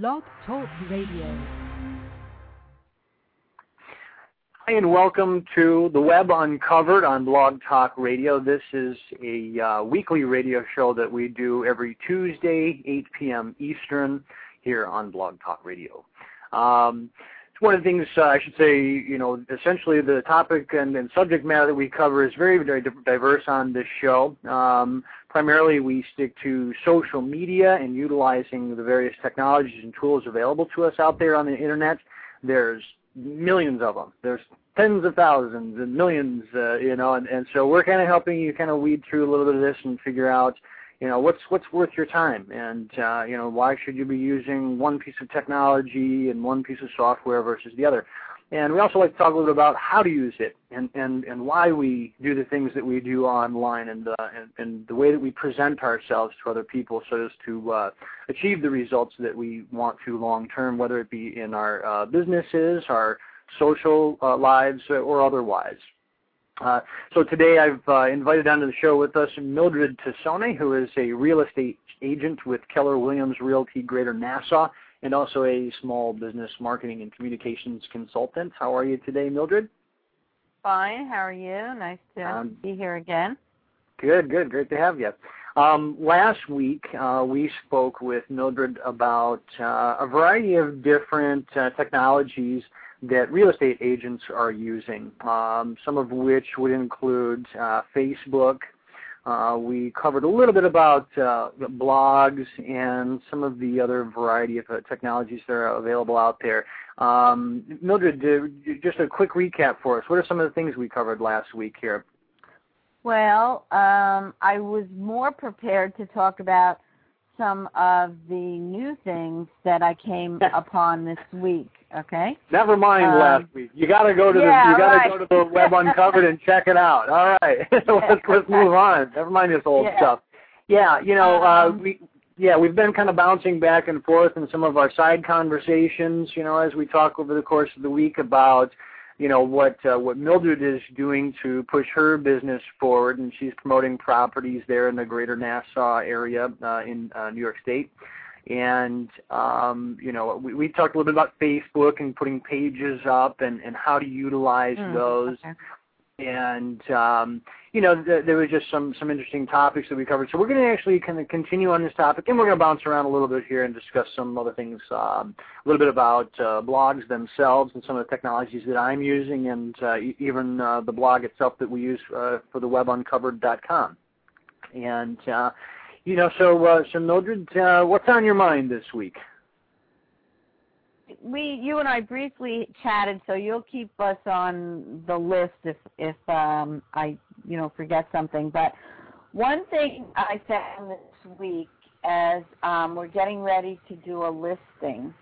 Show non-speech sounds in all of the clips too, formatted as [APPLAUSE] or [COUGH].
Blog Talk Radio. Hi, and welcome to the Web Uncovered on Blog Talk Radio. This is a uh, weekly radio show that we do every Tuesday, 8 p.m. Eastern, here on Blog Talk Radio. Um, one of the things uh, I should say, you know, essentially the topic and, and, subject matter that we cover is very, very diverse on this show. Um, primarily, we stick to social media and utilizing the various technologies and tools available to us out there on the internet. There's millions of them. There's tens of thousands and millions, uh, you know, and, and so we're kind of helping you kind of weed through a little bit of this and figure out you know what's what's worth your time? And uh, you know why should you be using one piece of technology and one piece of software versus the other? And we also like to talk a little bit about how to use it and and and why we do the things that we do online and uh, and, and the way that we present ourselves to other people so as to uh, achieve the results that we want to long term whether it be in our uh, businesses our social uh, lives or otherwise uh, so today I've uh, invited onto the show with us Mildred Tassone, who is a real estate agent with Keller Williams Realty Greater Nassau and also a small business marketing and communications consultant. How are you today, Mildred? Fine. How are you? Nice to um, be here again. Good, good. Great to have you. Um, last week, uh, we spoke with Mildred about uh, a variety of different uh, technologies that real estate agents are using, um, some of which would include uh, Facebook. Uh, we covered a little bit about uh, blogs and some of the other variety of uh, technologies that are available out there. Um, Mildred, just a quick recap for us. What are some of the things we covered last week here? Well, um, I was more prepared to talk about some of the new things that I came upon this week. Okay. Never mind um, last week. You got to go to yeah, the you got to right. go to the Web Uncovered and check it out. All right. [LAUGHS] [LAUGHS] let's let's move on. Never mind this old yeah. stuff. Yeah, you know, uh, um, we yeah, we've been kind of bouncing back and forth in some of our side conversations, you know, as we talk over the course of the week about you know what uh, what Mildred is doing to push her business forward, and she's promoting properties there in the Greater Nassau area uh, in uh, New York State. And um, you know, we, we talked a little bit about Facebook and putting pages up and, and how to utilize mm, those. Okay. And um, you know, th- there was just some some interesting topics that we covered. So we're going to actually kind of continue on this topic, and we're going to bounce around a little bit here and discuss some other things, um, a little bit about uh, blogs themselves and some of the technologies that I'm using, and uh, even uh, the blog itself that we use uh, for the webuncovered.com. And uh, you know, so uh, so Mildred, uh, what's on your mind this week? We you and I briefly chatted, so you'll keep us on the list if if um, I you know forget something. But one thing I found this week as um, we're getting ready to do a listing,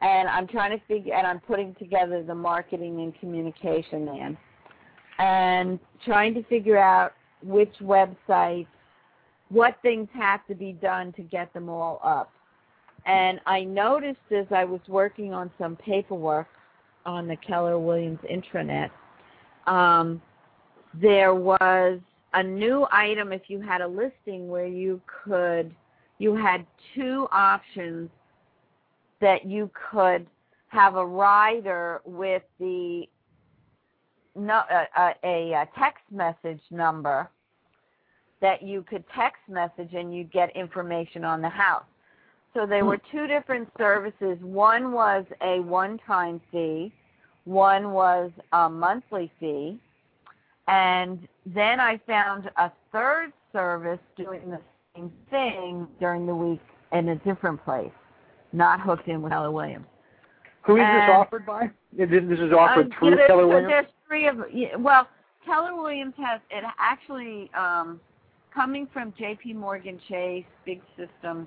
and I'm trying to figure and I'm putting together the marketing and communication man, and trying to figure out which websites, what things have to be done to get them all up and I noticed as I was working on some paperwork on the Keller Williams intranet, um, there was a new item if you had a listing where you could, you had two options that you could have a rider with the no, uh, uh, a, a text message number that you could text message and you'd get information on the house. So there were two different services. One was a one-time fee, one was a monthly fee, and then I found a third service doing the same thing during the week in a different place, not hooked in with Keller Williams. Who is and, this offered by? This is offered uh, through Keller Williams. There's three of well, Keller Williams has it actually um, coming from J.P. Morgan Chase, big systems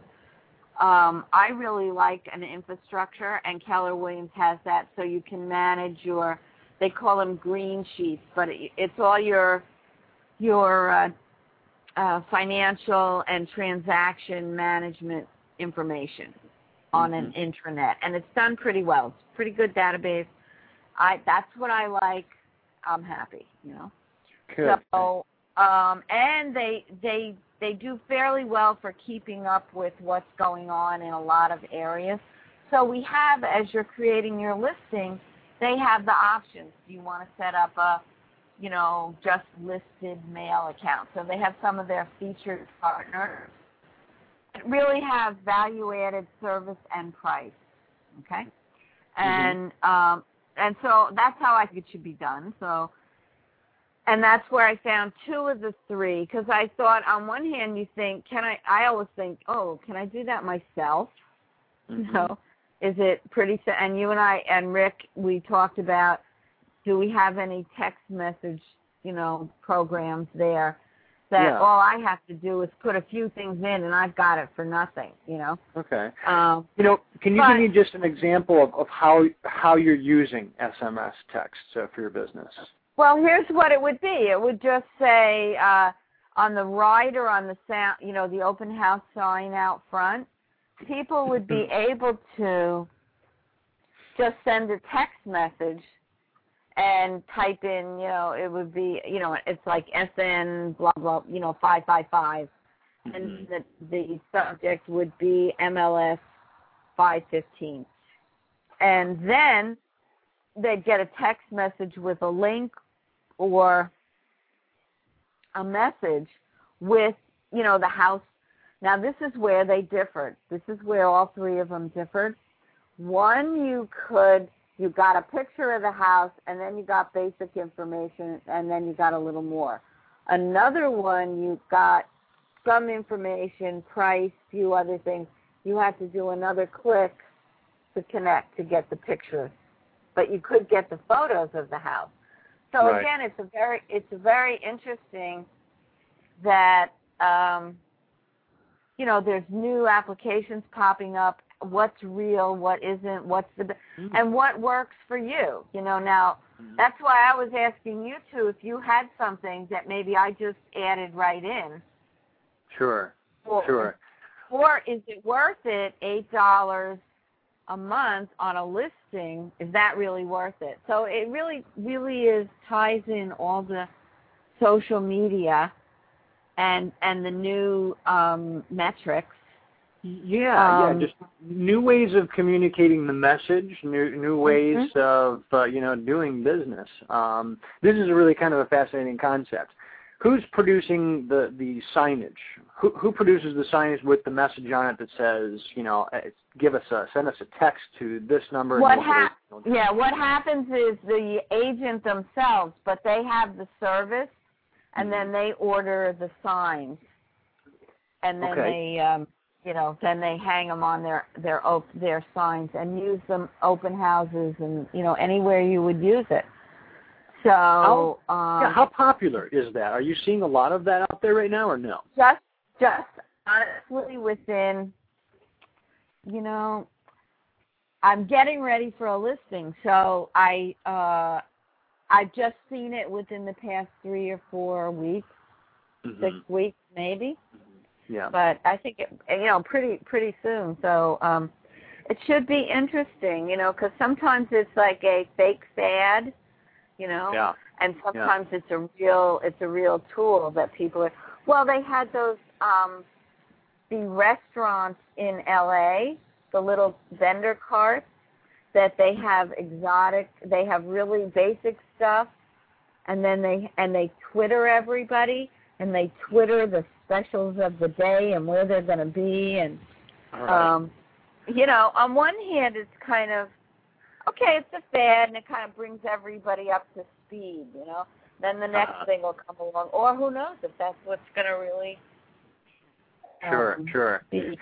um, I really like an infrastructure, and Keller Williams has that, so you can manage your. They call them green sheets, but it, it's all your your uh, uh, financial and transaction management information on mm-hmm. an intranet, and it's done pretty well. It's a pretty good database. I that's what I like. I'm happy, you know. Good. So, um, and they they they do fairly well for keeping up with what's going on in a lot of areas. so we have, as you're creating your listing, they have the options. Do you want to set up a, you know, just listed mail account? So they have some of their featured partners that really have value added service and price. Okay, mm-hmm. and um, and so that's how I think it should be done. So and that's where I found two of the three because I thought on one hand you think can I I always think oh can I do that myself mm-hmm. you know is it pretty and you and I and Rick we talked about do we have any text message you know programs there that yeah. all I have to do is put a few things in and I've got it for nothing you know okay um, you know can you but, give me just an example of, of how how you're using SMS text uh, for your business well, here's what it would be. It would just say uh, on the right or on the sound, you know, the open house sign out front. People would be mm-hmm. able to just send a text message and type in, you know, it would be, you know, it's like SN blah blah, you know, five five five, and mm-hmm. the the subject would be MLS five fifteen, and then they'd get a text message with a link or a message with, you know, the house. Now, this is where they differed. This is where all three of them differed. One, you could, you got a picture of the house, and then you got basic information, and then you got a little more. Another one, you got some information, price, few other things. You had to do another click to connect to get the picture, but you could get the photos of the house. So right. again, it's a very it's very interesting that um, you know there's new applications popping up. What's real? What isn't? What's the mm-hmm. and what works for you? You know now. Mm-hmm. That's why I was asking you two if you had something that maybe I just added right in. Sure. Or, sure. Or is it worth it? Eight dollars a month on a listing, is that really worth it? So it really, really is ties in all the social media and and the new um, metrics. Yeah, um, yeah, just new ways of communicating the message, new new ways mm-hmm. of uh, you know doing business. Um, this is a really kind of a fascinating concept who's producing the the signage? Who who produces the signage with the message on it that says, you know, uh, give us a send us a text to this number? What ha- yeah, what happens is the agent themselves, but they have the service, and then they order the signs, and then okay. they. Um, you know, then they hang them on their their op- their signs and use them open houses and you know anywhere you would use it. So, how, um, yeah, how popular is that? Are you seeing a lot of that out there right now, or no? Just, just honestly, within, you know, I'm getting ready for a listing, so I, uh, I've just seen it within the past three or four weeks, mm-hmm. six weeks maybe. Yeah. But I think it, you know, pretty pretty soon. So, um, it should be interesting, you know, because sometimes it's like a fake fad you know. Yeah. And sometimes yeah. it's a real it's a real tool that people are. Well, they had those um, the restaurants in L.A. The little vendor carts that they have exotic. They have really basic stuff, and then they and they Twitter everybody and they Twitter the specials of the day and where they're going to be and right. um you know on one hand it's kind of okay, it's a fad and it kind of brings everybody up to speed, you know. Then the next uh, thing will come along, or who knows if that's what's going to really. Sure, um, sure. Be.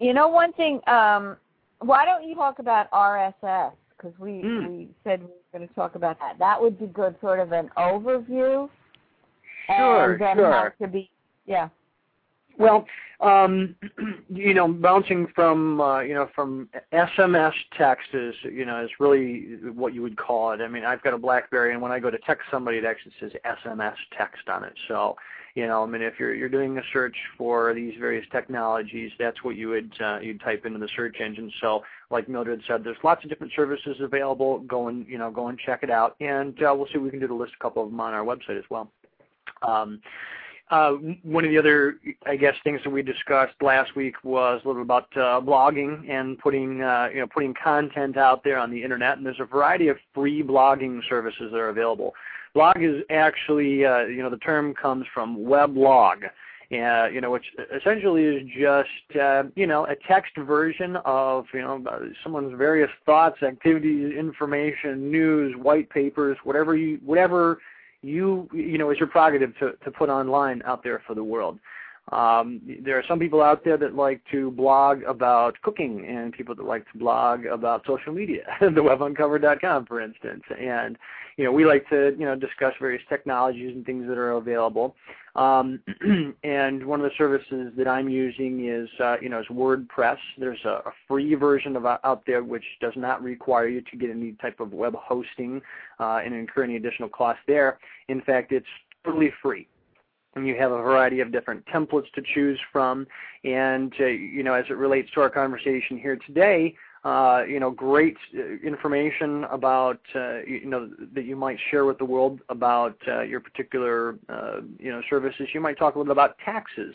You know, one thing. Um, why don't you talk about RSS? Because we mm. we said we were going to talk about that. That would be good, sort of an overview. Sure, and then sure. Have to be, yeah. Well, um, [CLEARS THROAT] you know, bouncing from uh, you know from SMS text is you know is really what you would call it. I mean, I've got a BlackBerry, and when I go to text somebody, it actually says SMS text on it. So, you know, I mean, if you're you're doing a search for these various technologies, that's what you would uh, you'd type into the search engine. So, like Mildred said, there's lots of different services available. Go and you know go and check it out, and uh, we'll see if we can do to list a couple of them on our website as well. Um, uh, one of the other, I guess, things that we discussed last week was a little about uh, blogging and putting, uh, you know, putting content out there on the internet. And there's a variety of free blogging services that are available. Blog is actually, uh, you know, the term comes from weblog, uh, you know, which essentially is just, uh, you know, a text version of, you know, someone's various thoughts, activities, information, news, white papers, whatever you, whatever you you know it's your prerogative to to put online out there for the world. Um, there are some people out there that like to blog about cooking, and people that like to blog about social media, [LAUGHS] the webuncovered.com, for instance. And you know, we like to you know discuss various technologies and things that are available. Um, [CLEARS THROAT] and one of the services that I'm using is uh, you know is WordPress. There's a, a free version of out there which does not require you to get any type of web hosting uh, and incur any additional cost there. In fact, it's totally free and you have a variety of different templates to choose from. And uh, you know, as it relates to our conversation here today, uh, you know, great uh, information about uh, you know that you might share with the world about uh, your particular uh, you know services. You might talk a little bit about taxes,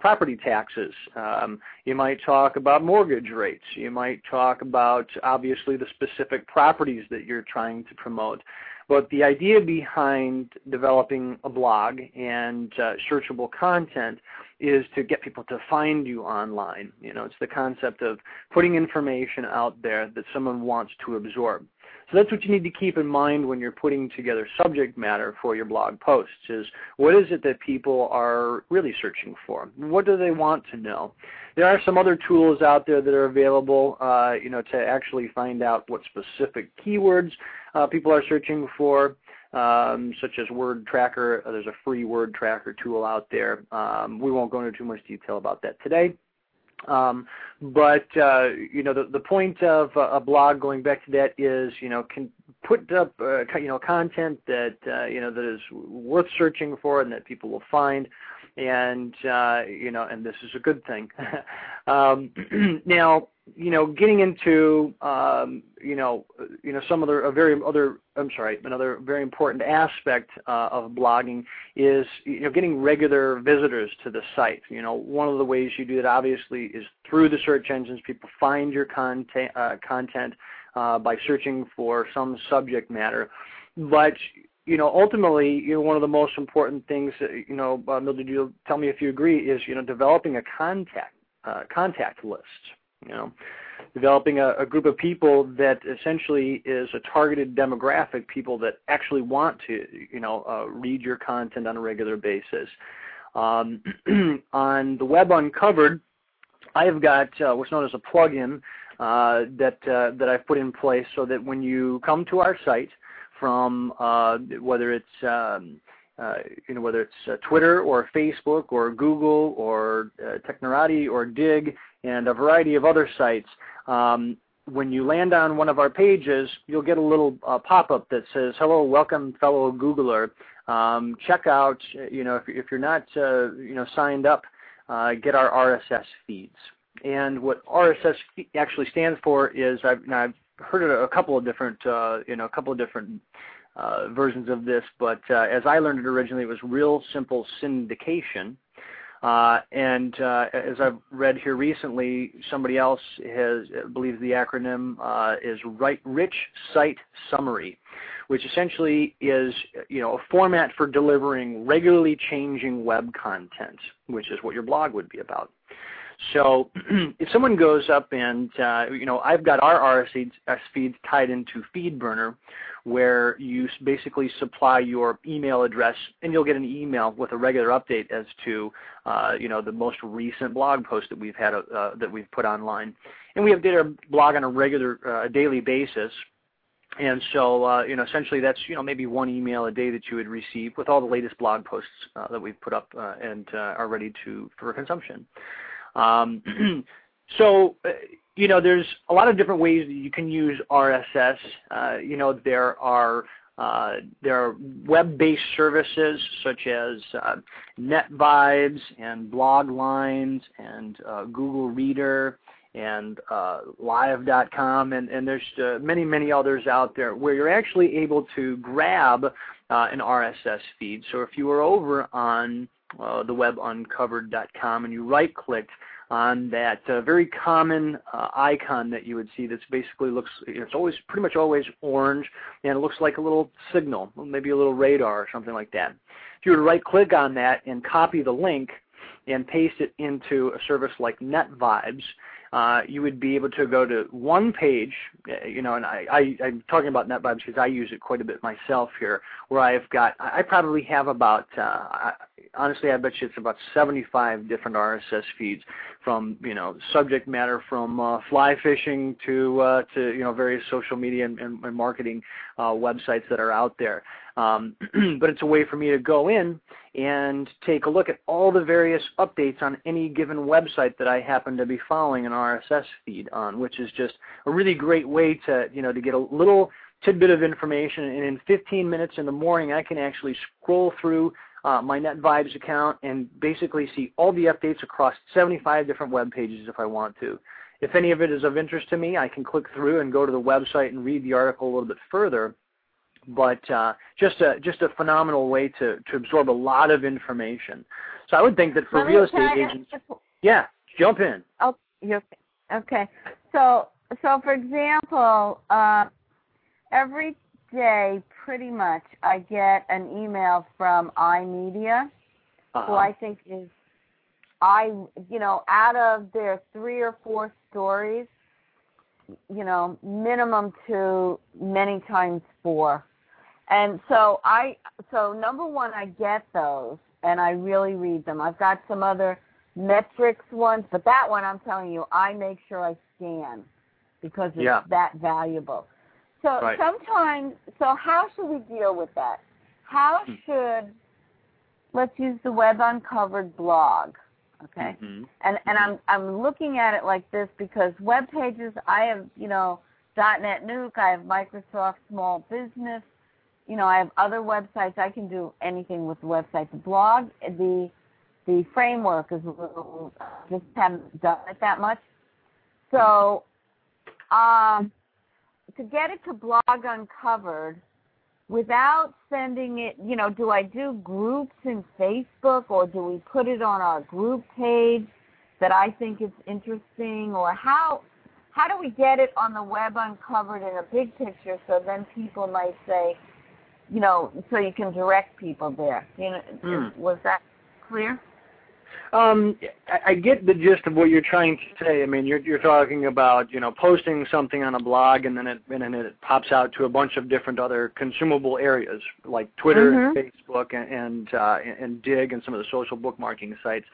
property taxes. Um, you might talk about mortgage rates. You might talk about obviously the specific properties that you're trying to promote. But the idea behind developing a blog and uh, searchable content is to get people to find you online. You know, it's the concept of putting information out there that someone wants to absorb. So that's what you need to keep in mind when you're putting together subject matter for your blog posts is what is it that people are really searching for? What do they want to know? There are some other tools out there that are available, uh, you know, to actually find out what specific keywords uh, people are searching for, um, such as Word Tracker. There's a free Word Tracker tool out there. Um, we won't go into too much detail about that today. Um, but uh, you know the the point of a blog, going back to that, is you know can put up uh, you know content that uh, you know that is worth searching for and that people will find, and uh, you know and this is a good thing. [LAUGHS] um, [CLEARS THROAT] now you know, getting into um, you know, you know, some other a very other I'm sorry, another very important aspect uh, of blogging is you know getting regular visitors to the site. You know, one of the ways you do that obviously is through the search engines. People find your content uh, content uh, by searching for some subject matter, but you know, ultimately, you know, one of the most important things, you know, uh, Mildred, you tell me if you agree, is you know, developing a contact uh, contact list you know, developing a, a, group of people that essentially is a targeted demographic, people that actually want to, you know, uh, read your content on a regular basis. Um, [CLEARS THROAT] on the Web Uncovered, I have got uh, what's known as a plugin uh, that uh, that I've put in place so that when you come to our site, from uh, whether it's um, uh, you know, whether it's uh, Twitter or Facebook or Google or uh, Technorati or Digg and a variety of other sites. Um, when you land on one of our pages, you'll get a little uh, pop-up that says, "Hello, welcome, fellow Googler. Um, check out, you know, if, if you're not, uh, you know, signed up, uh, get our RSS feeds." And what RSS actually stands for is, I've, I've heard a couple of different, uh, you know, a couple of different uh, versions of this, but uh, as I learned it originally, it was real simple syndication. Uh, and uh, as I've read here recently, somebody else has believes the acronym uh, is Rich Site Summary, which essentially is you know a format for delivering regularly changing web content, which is what your blog would be about. So [CLEARS THROAT] if someone goes up and, uh, you know, I've got our RSS feeds tied into FeedBurner where you basically supply your email address and you'll get an email with a regular update as to, uh, you know, the most recent blog post that we've had, uh, that we've put online. And we update our blog on a regular, uh, daily basis. And so, uh, you know, essentially that's, you know, maybe one email a day that you would receive with all the latest blog posts uh, that we've put up uh, and uh, are ready to for consumption. Um, [CLEARS THROAT] so, uh, you know, there's a lot of different ways that you can use RSS. Uh, you know, there are uh, there are web-based services such as uh, NetVibes and Bloglines and uh, Google Reader and uh, Live.com, and, and there's uh, many, many others out there where you're actually able to grab an RSS feed. So if you were over on uh, thewebuncovered.com and you right clicked on that uh, very common uh, icon that you would see that's basically looks it's always pretty much always orange and it looks like a little signal maybe a little radar or something like that. If you were to right click on that and copy the link and paste it into a service like NetVibes, uh, you would be able to go to one page, uh, you know, and I, I, I'm talking about NetVibes because I use it quite a bit myself here, where I've got, I probably have about, honestly, I bet you it's about 75 different RSS feeds from, you know, subject matter from uh, fly fishing to, uh, to, you know, various social media and, and, and marketing uh, websites that are out there. Um, [CLEARS THROAT] but it's a way for me to go in and take a look at all the various updates on any given website that I happen to be following an RSS feed on, which is just a really great way to, you know, to get a little tidbit of information. And in 15 minutes in the morning, I can actually scroll through uh, my NetVibes account and basically see all the updates across 75 different web pages if I want to. If any of it is of interest to me, I can click through and go to the website and read the article a little bit further but uh, just a just a phenomenal way to to absorb a lot of information. So I would think that for Let real estate agents, yeah, jump in. Oh, okay. So so for example, uh, every day pretty much I get an email from iMedia, uh-huh. who I think is I you know out of their three or four stories, you know minimum to many times four and so I so number one I get those and I really read them. I've got some other metrics ones, but that one I'm telling you, I make sure I scan because it's yeah. that valuable. So right. sometimes so how should we deal with that? How hmm. should let's use the web uncovered blog. Okay. Mm-hmm. And and I'm I'm looking at it like this because web pages I have, you know, DotNetNuke, I have Microsoft Small Business, you know, I have other websites. I can do anything with the website. The blog, the the framework is a little, just haven't done it that much. So, um, to get it to blog uncovered without sending it, you know, do I do groups in Facebook or do we put it on our group page that I think is interesting or how how do we get it on the web uncovered in a big picture so then people might say, you know, so you can direct people there. You know, mm. was that clear? Um, I, I get the gist of what you're trying to say. I mean, you're you're talking about you know posting something on a blog and then it and then it pops out to a bunch of different other consumable areas like Twitter, mm-hmm. Facebook, and and, uh, and Digg and some of the social bookmarking sites.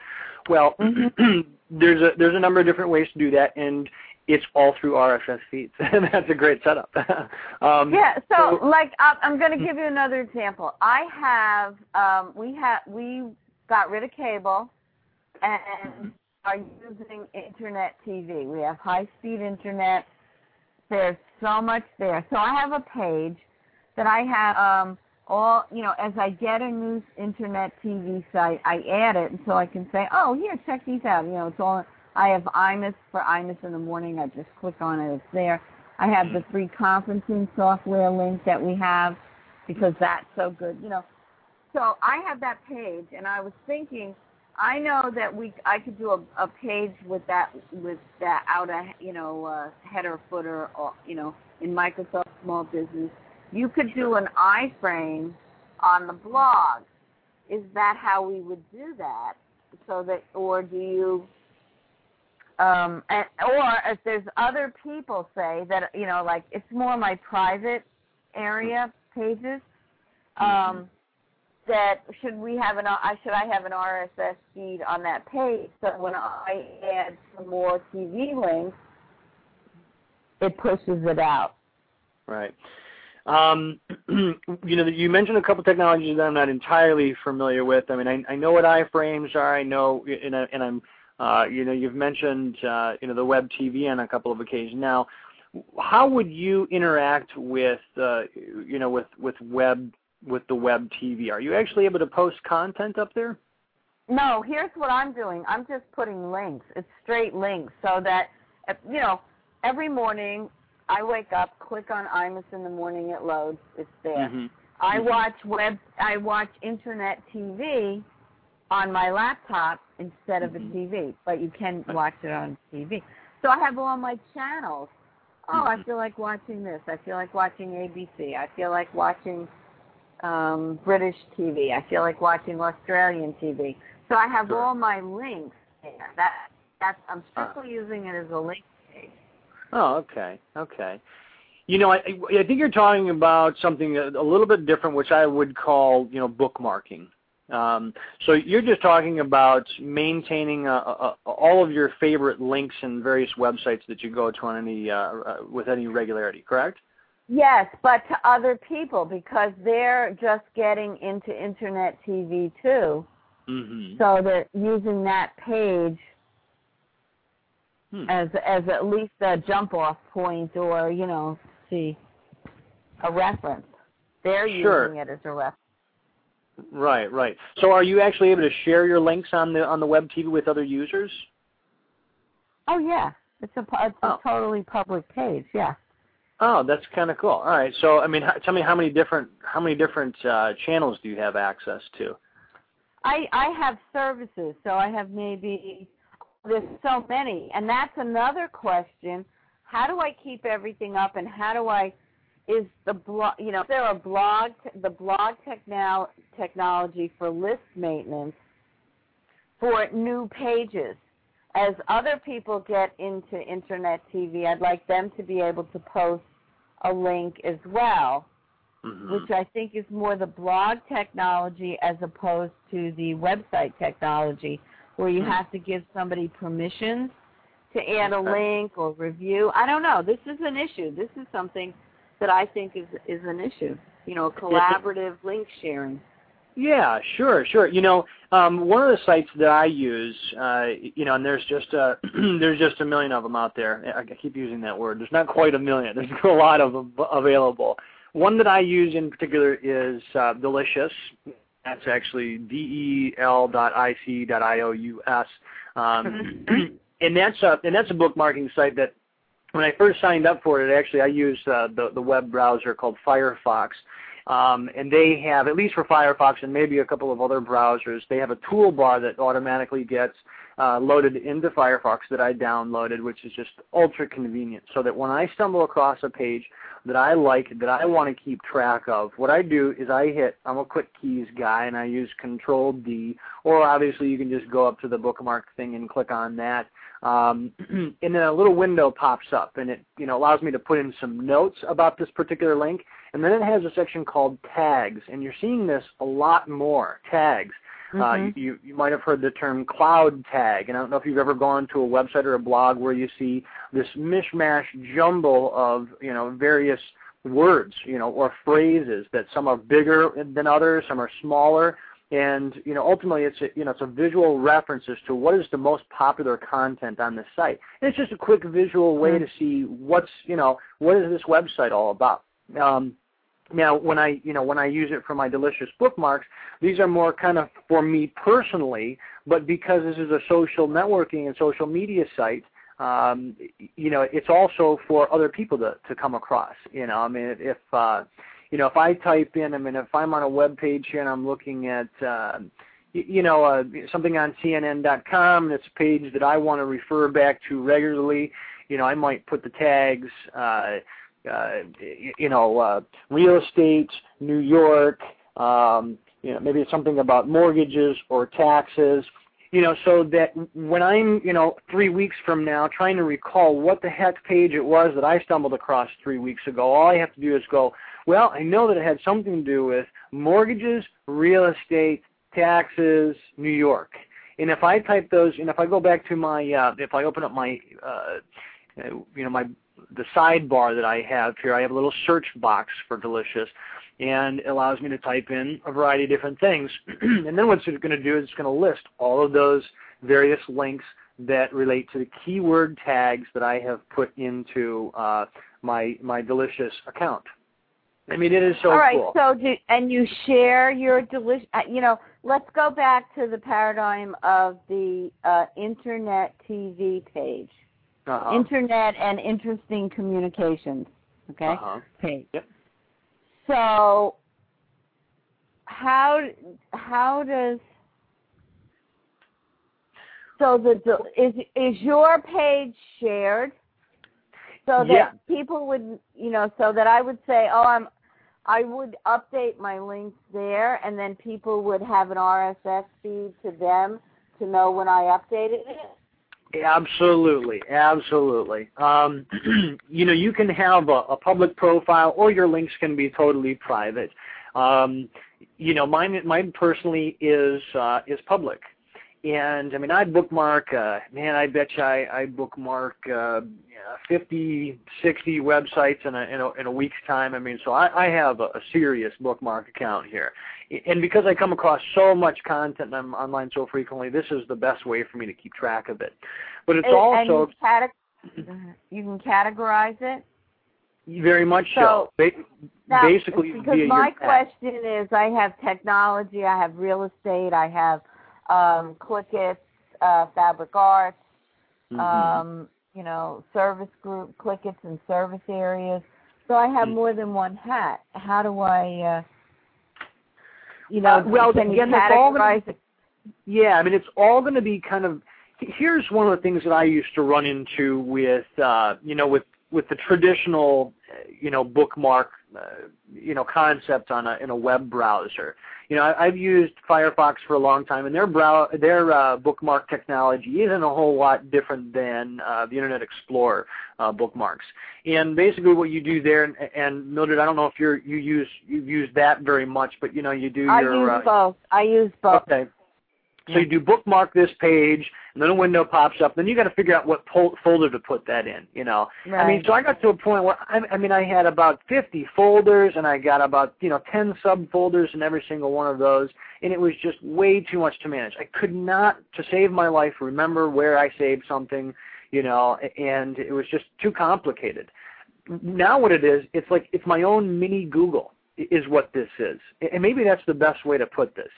Well, mm-hmm. [CLEARS THROAT] there's a there's a number of different ways to do that, and it's all through RSS feeds. [LAUGHS] That's a great setup. [LAUGHS] um, yeah. So, so like, I'm going to give you another example. I have, um, we have, we got rid of cable, and are using internet TV. We have high-speed internet. There's so much there. So I have a page that I have um, all, you know, as I get a new internet TV site, I add it, and so I can say, oh, here, check these out. You know, it's all I have IMUS for IMUS in the morning. I just click on it. It's there. I have the free conferencing software link that we have because that's so good. You know, so I have that page, and I was thinking, I know that we I could do a, a page with that with that outer you know uh, header footer or you know in Microsoft Small Business. You could do an iframe on the blog. Is that how we would do that? So that, or do you um, and, or if there's other people say that you know like it's more my private area pages um, mm-hmm. That should we have an I should I have an RSS feed on that page so when I add some more TV links it pushes it out right um, [CLEARS THROAT] you know, you mentioned a couple technologies that I'm not entirely familiar with. I mean, I, I know what iframes are. I know, and, I, and I'm uh, you know, you've mentioned uh, you know the web TV on a couple of occasions. Now, how would you interact with uh, you know with with web with the web TV? Are you actually able to post content up there? No. Here's what I'm doing. I'm just putting links. It's straight links so that you know every morning I wake up, click on IMUS in the morning, it loads. It's there. Mm-hmm. I mm-hmm. watch web. I watch internet TV on my laptop instead of Mhm. a TV, but you can watch it on TV. So I have all my channels. Oh, I Mhm. feel like watching this. I feel like watching ABC. I feel like watching um, British TV. I feel like watching Australian TV. So I have Sure. all my links there. That that's I'm Ah. strictly using it as a link page. Oh, okay, okay. You know, I, I think you're talking about something a, a little bit different, which I would call, you know, bookmarking. Um, so you're just talking about maintaining uh, uh, all of your favorite links and various websites that you go to on any uh, uh, with any regularity, correct? Yes, but to other people because they're just getting into internet TV too. Mm-hmm. So they're using that page Hmm. as as at least a jump off point or, you know, see a reference. They're Sure. using it as a reference. Right, right. So are you actually able to share your links on the on the web TV with other users? Oh yeah. It's a it's a Oh. totally public page, yeah. Oh, that's kind of cool. All right. So, I mean, tell me how many different how many different uh, channels do you have access to? I I have services, so I have maybe there's so many, and that's another question. How do I keep everything up, and how do I is the blog? You know, is there a blog the blog technol technology for list maintenance for new pages? As other people get into internet TV, I'd like them to be able to post a link as well Mhm. which I think is more the blog technology as opposed to the website technology, where you Hmm. have to give somebody permissions to add a link or review. I don't know. This is an issue. This is something that I think is is an issue. You know, collaborative link sharing. Yeah, sure, sure. You know, um, one of the sites that I use, uh, you know, and there's just a [CLEARS THROAT] there's just a million of them out there. I keep using that word. There's not quite a million. There's [LAUGHS] a lot of them available. One that I use in particular is uh, Delicious. That's actually D E L dot I C dot I O U S. Um, [CLEARS THROAT] and that's a and that's a bookmarking site that when I first signed up for it, actually I used uh, the the web browser called Firefox. Um, and they have, at least for Firefox and maybe a couple of other browsers, they have a toolbar that automatically gets uh, loaded into Firefox that I downloaded, which is just ultra convenient. So that when I stumble across a page that I like, that I want to keep track of, what I do is I hit, I'm a quick keys guy, and I use Control D, or obviously you can just go up to the bookmark thing and click on that. Um, [CLEARS THROAT] and then a little window pops up, and it you know allows me to put in some notes about this particular link. And then it has a section called tags, and you're seeing this a lot more. Tags. Uh, Mhm. you you might have heard the term cloud tag, and I don't know if you've ever gone to a website or a blog where you see this mishmash jumble of you know various words, you know, or phrases that some are bigger than others, some are smaller, and you know ultimately it's a, you know it's a visual reference as to what is the most popular content on the site. And it's just a quick visual way Mhm. to see what's you know what is this website all about. Um, now, when I you know when I use it for my delicious bookmarks, these are more kind of for me personally. But because this is a social networking and social media site, um, you know, it's also for other people to to come across. You know, I mean, if uh, you know if I type in, I mean, if I'm on a web page here and I'm looking at uh, you know uh, something on CNN.com, and it's a page that I want to refer back to regularly. You know, I might put the tags. Uh, you know, uh, real estate, New York, um, you know, maybe it's something about mortgages or taxes, you know, so that when I'm, you know, three weeks from now trying to recall what the heck page it was that I stumbled across three weeks ago, all I have to do is go, well, I know that it had something to do with mortgages, real estate, taxes, New York. And if I type those, and if I go back to my, uh, if I open up my, uh, you know, my the sidebar that I have here, I have a little search box for delicious, and it allows me to type in a variety of different things. [CLEARS THROAT] and then what it's going to do is it's going to list all of those various links that relate to the keyword tags that I have put into uh, my my delicious account. I mean, it is so All right. cool. So do and you share your delicious. Uh, you know, let's go back to the paradigm of the uh, internet TV page. Uh-huh. Internet and interesting communications. Okay. Uh-huh. Page. Yep. So how how does So the, the is is your page shared? So that Yeah. people would, you know, so that I would say, oh, I'm, I would update my links there, and then people would have an RSS feed to them to know when I updated it. Absolutely, absolutely. Um, [CLEARS THROAT] you know, you can have a, a public profile, or your links can be totally private. Um, you know, mine, mine personally is uh, is public, and I mean, I bookmark. Uh, man, I bet you I, I bookmark uh, 50, 60 websites in a, in a in a week's time. I mean, so I, I have a, a serious bookmark account here, and because I come across so much content and I'm online so frequently, this is the best way for me to keep track of it. But it's And- also and you, cate- you can categorize it. very much so. Ba- Now, basically, because my question is, I have technology, I have real estate, I have um, Clickets, uh, Fabric Arts, Mhm. um, you know, service group, Clickets and service areas. So I have Mm. more than one hat. How do I, uh, you know, Uh, well, can again, that's all gonna- Yeah, I mean, it's all going to be kind of. Here's one of the things that I used to run into with, uh, you know, with with the traditional, uh, you know, bookmark, uh, you know, concept on a in a web browser. You know, I, I've used Firefox for a long time, and their brow their uh, bookmark technology isn't a whole lot different than uh, the Internet Explorer uh, bookmarks. And basically, what you do there, and, and Mildred, I don't know if you're you use you use that very much, but you know, you do your I your use uh, both. I use both. Okay. So you do bookmark this page, and then a window pops up. Then you got to figure out what pol- folder to put that in. You know, Right. I mean, so I got to a point where I, I mean, I had about 50 folders, and I got about you know 10 subfolders in every single one of those, and it was just way too much to manage. I could not, to save my life, remember where I saved something, you know, and it was just too complicated. Now what it is, it's like it's my own mini Google is what this is, and maybe that's the best way to put this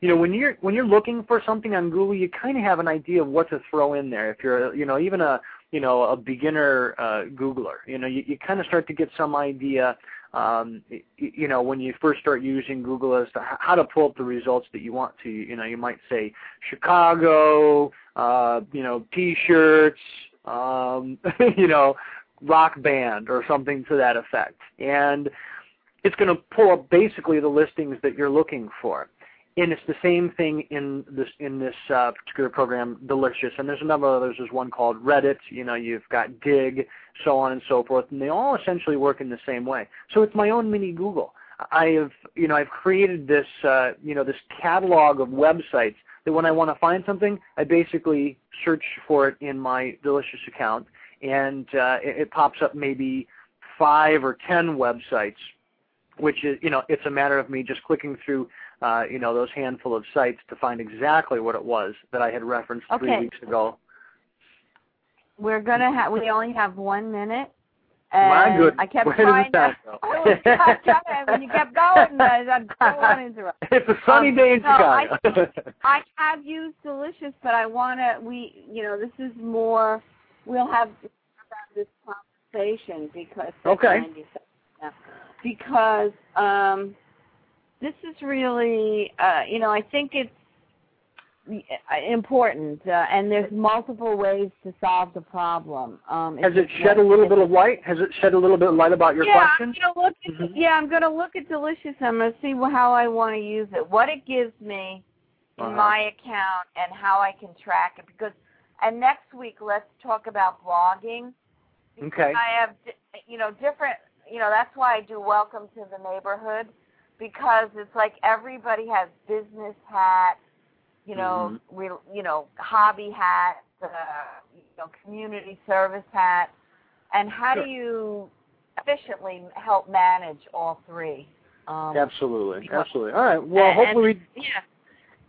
you know when you're when you're looking for something on Google, you kind of have an idea of what to throw in there. If you're you know even a you know a beginner uh, Googler, you know you, you kind of start to get some idea. Um, you know when you first start using Google as to how to pull up the results that you want to. You know you might say Chicago, uh, you know T-shirts, um, [LAUGHS] you know rock band or something to that effect, and it's going to pull up basically the listings that you're looking for and it's the same thing in this in this uh, particular program, Delicious. And there's a number of others. There's one called Reddit. You know, you've got Digg, so on and so forth, and they all essentially work in the same way. So it's my own mini Google. I have you know I've created this uh, you know this catalog of websites that when I want to find something, I basically search for it in my Delicious account, and uh, it, it pops up maybe five or ten websites which is you know it's a matter of me just clicking through uh, you know those handful of sites to find exactly what it was that I had referenced three weeks ago. We're gonna have. We only have one minute. My And goodness, I kept where trying to. I was trying when you kept going, I I don't want to interrupt. it's a sunny Um, day in no, I- Chicago. [LAUGHS] I have used Delicious, but I want to. We, you know, this is more. We'll have this conversation because Okay. because um, this is really, uh, you know, I think it's important, uh, and there's multiple ways to solve the problem. Um, Has it shed a little bit of light? Has it shed a little bit of light about your yeah, question? I'm gonna look. At, Mhm. Yeah, I'm gonna look at Delicious. I'm gonna see how I want to use it, what it gives me in Uh-huh. my account, and how I can track it. Because, and next week let's talk about blogging. Because Okay. I have, you know, different. You know, that's why I do Welcome to the Neighborhood because it's like everybody has business hats, you know, Mm-hmm. re, you know, hobby hats, uh, you know, community service hats, and how Sure. do you efficiently help manage all three? Um, Absolutely, absolutely. All right. Well, and- hopefully we yeah.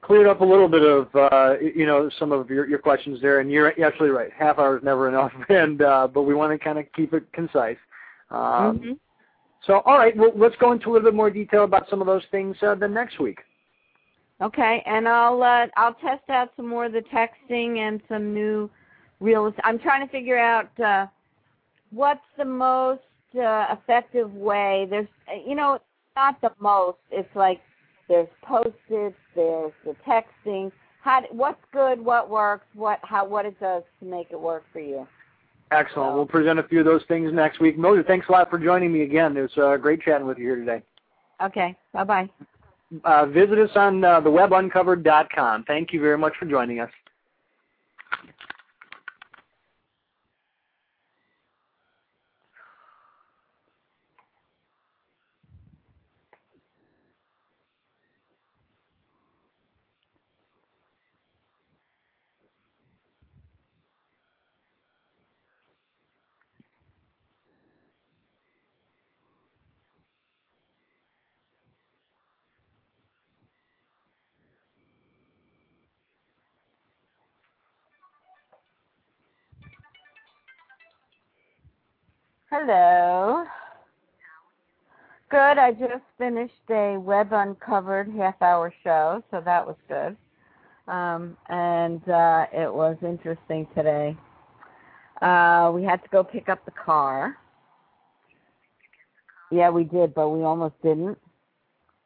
cleared up a little bit of uh, you know some of your, your questions there, and you're absolutely right. Half hour is never enough, [LAUGHS] and uh, but we want to kind of keep it concise. Um, Mhm. So, all right, well, let's go into a little bit more detail about some of those things uh, then next week. Okay, and I'll uh, I'll test out some more of the texting and some new real. I'm trying to figure out uh, what's the most uh, effective way. There's, you know, not the most. It's like there's post-its, there's the texting, how what's good, what works, what how what it does to make it work for you. Excellent. We'll present a few of those things next week. Mildred, thanks a lot for joining me again. It was uh, great chatting with you here today. Okay. Bye bye. Uh, visit us on uh, thewebuncovered.com. Thank you very much for joining us. Hello. Good. I just finished a Web Uncovered half hour show, so that was good. Um, and uh, it was interesting today. Uh, we had to go pick up the car. Yeah, we did, but we almost didn't.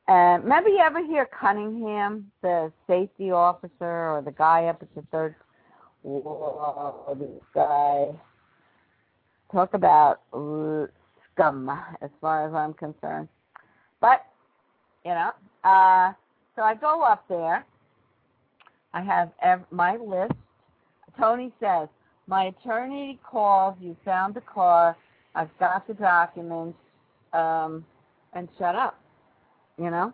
And remember, you ever hear Cunningham, the safety officer, or the guy up at the third? Whoa, this guy talk about scum as far as I'm concerned. But, you know, uh, so I go up there. I have ev- my list. Tony says, my attorney calls, you found the car, I've got the documents, um, and shut up. You know?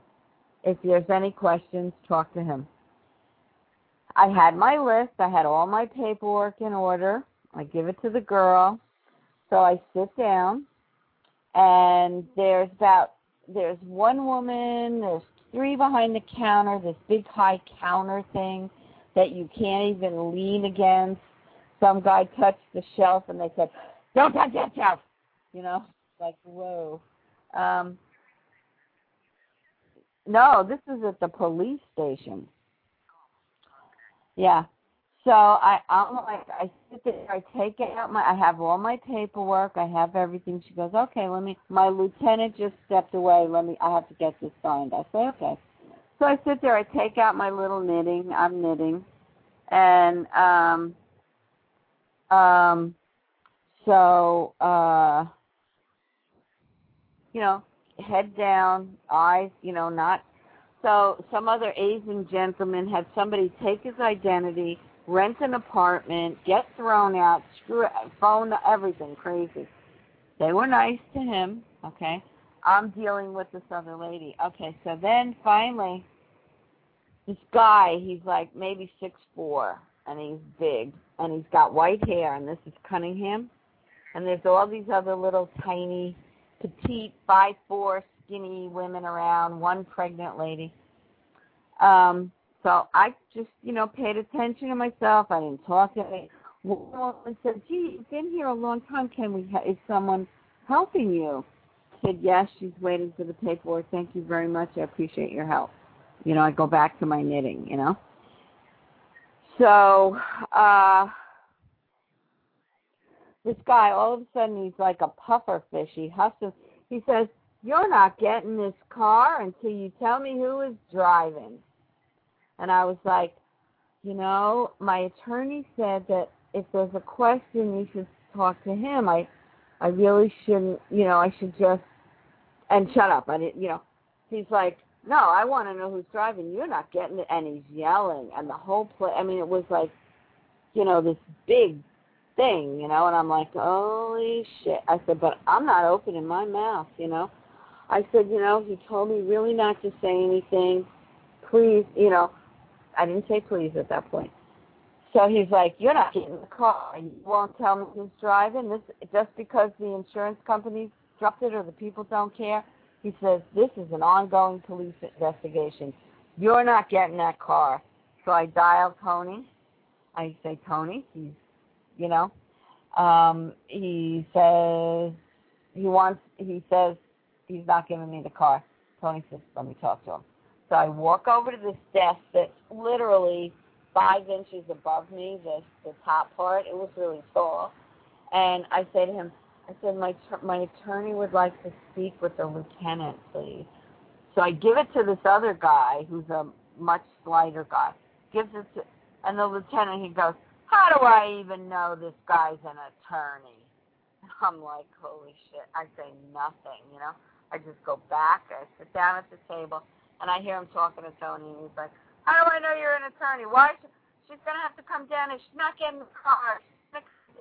If there's any questions, talk to him. I had my list, I had all my paperwork in order. I give it to the girl. So I sit down, and there's about there's one woman, there's three behind the counter, this big high counter thing that you can't even lean against. Some guy touched the shelf, and they said, "Don't touch that shelf," you know, like whoa. Um, no, this is at the police station. Yeah. So I, I'm like, I sit there, I take out my, I have all my paperwork, I have everything. She goes, okay, let me. My lieutenant just stepped away. Let me. I have to get this signed. I say, okay. So I sit there, I take out my little knitting. I'm knitting, and um, um, so uh, you know, head down, eyes, you know, not. So some other Asian gentleman had somebody take his identity rent an apartment, get thrown out, screw it, phone, everything crazy. They were nice to him, okay? I'm dealing with this other lady. Okay, so then finally, this guy, he's like maybe six four, and he's big, and he's got white hair, and this is Cunningham. And there's all these other little tiny, petite, five four, skinny women around, one pregnant lady. Um, so I just, you know, paid attention to myself. I didn't talk to any. Woman said, "Gee, you've been here a long time. Can we? Ha- is someone helping you?" Said, "Yes, she's waiting for the paperwork. Thank you very much. I appreciate your help." You know, I go back to my knitting. You know. So, uh, this guy, all of a sudden, he's like a puffer fish. He hustles. He says, "You're not getting this car until you tell me who is driving." And I was like, you know, my attorney said that if there's a question, you should talk to him. I, I really shouldn't, you know, I should just, and shut up. I didn't, you know, he's like, no, I want to know who's driving. You're not getting it. And he's yelling, and the whole play. I mean, it was like, you know, this big thing, you know. And I'm like, holy shit. I said, but I'm not opening my mouth, you know. I said, you know, he told me really not to say anything. Please, you know. I didn't say please at that point. So he's like, "You're not getting the car. You won't tell me who's driving. This just because the insurance company dropped it or the people don't care." He says, "This is an ongoing police investigation. You're not getting that car." So I dial Tony. I say, "Tony, he's, you know, um, he says he wants. He says he's not giving me the car." Tony says, "Let me talk to him." So I walk over to this desk that's literally five inches above me, the the top part. It was really tall, and I say to him, I said, my my attorney would like to speak with the lieutenant, please. So I give it to this other guy who's a much slighter guy. gives it to, and the lieutenant, he goes, how do I even know this guy's an attorney? [LAUGHS] I'm like, holy shit. I say nothing, you know. I just go back, I sit down at the table, and I hear him talking to Tony, and he's like, how do I know you're an attorney? Why? She, she's to have to come down, and she's not getting the car.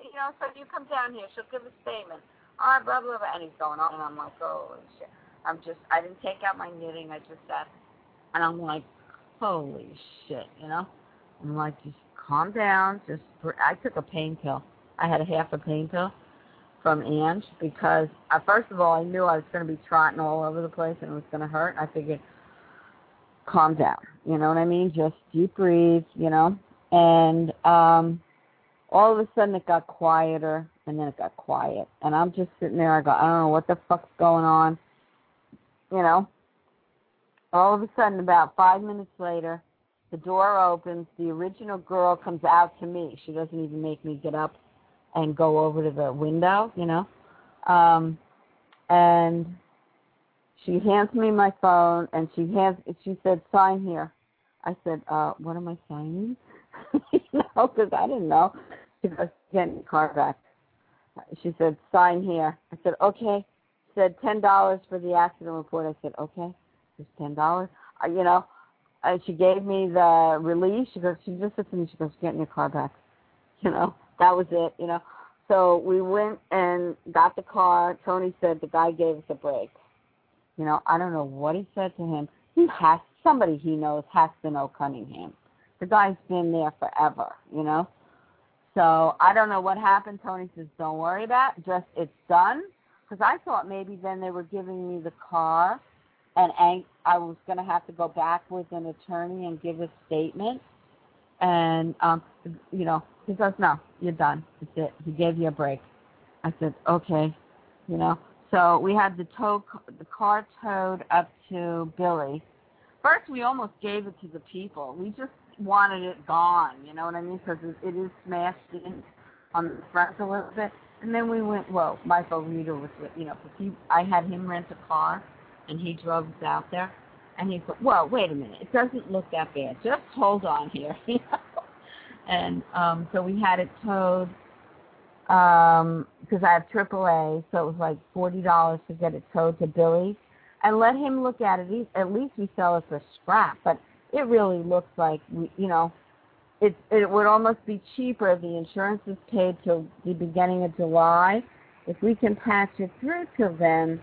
You know, so you come down here, she'll give a statement. All right, blah, blah, blah. And he's going on, and I'm like, holy shit. I'm just, I didn't take out my knitting. I just sat, and I'm like, holy shit, you know? I'm like, just calm down. Just, I took a pain pill. I had a half a pain pill from Ange because, uh, first of all, I knew I was going to be trotting all over the place and it was going to hurt. I figured, calm down. You know what I mean? Just deep breathe, you know? And um all of a sudden it got quieter and then it got quiet. And I'm just sitting there, I go, I don't know what the fuck's going on. You know? All of a sudden, about five minutes later, the door opens, the original girl comes out to me. She doesn't even make me get up and go over to the window, you know. Um and she hands me my phone and she hands she said sign here. I said uh what am i signing? [LAUGHS] You know because i didn't know. She goes getting car back. She said sign here. I said okay. She said ten dollars for the accident report. I said okay. Just ten dollars. You know and she gave me the release. She goes she just said to me she goes get in your car back. [LAUGHS] You know that was it you know. So we went and got the car. Tony said the guy gave us a break you know, I don't know what he said to him. He has somebody he knows has to know Cunningham. The guy's been there forever, you know. So I don't know what happened. Tony says, "Don't worry about it. Just it's done." Because I thought maybe then they were giving me the car, and I was going to have to go back with an attorney and give a statement. And um, you know, he says, "No, you're done. It's it. He gave you a break." I said, "Okay," you know. So we had the tow, the car towed up to Billy. First, we almost gave it to the people. We just wanted it gone, you know what I mean? Because it, it is smashed in on the front a little bit. And then we went. Well, Michael Reeder was, you know, because he, I had him rent a car, and he drove us out there. And he said, "Well, wait a minute. It doesn't look that bad. Just hold on here." [LAUGHS] And um, so we had it towed um because I have AAA, so it was like forty dollars to get it towed to Billy, and let him look at it. At least we sell it for scrap, but it really looks like we, you know, it it would almost be cheaper. If the insurance is paid till the beginning of July. If we can patch it through till then,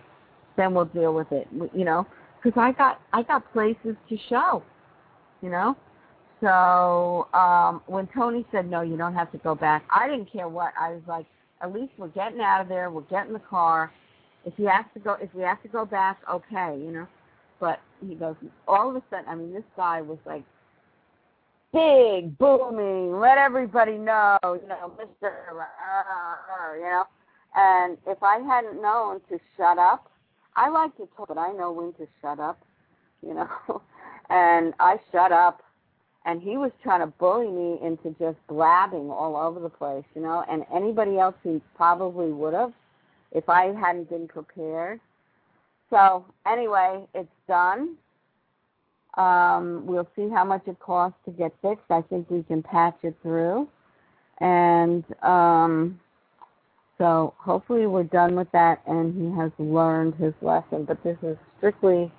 then we'll deal with it. You know, because I got I got places to show. You know, so um, when Tony said, no, you don't have to go back, I didn't care what. I was like, at least we're getting out of there. We're getting the car. If he has to go, if we have to go back, okay, you know. But he goes, all of a sudden, I mean, this guy was like big, booming, let everybody know, you know, Mister, uh, you know. And if I hadn't known to shut up, I like to talk, but I know when to shut up, you know. [LAUGHS] and I shut up and he was trying to bully me into just blabbing all over the place, you know, and anybody else who probably would have if I hadn't been prepared. So anyway, it's done. Um, we'll see how much it costs to get fixed. I think we can patch it through. And um, so hopefully we're done with that and he has learned his lesson. But this is strictly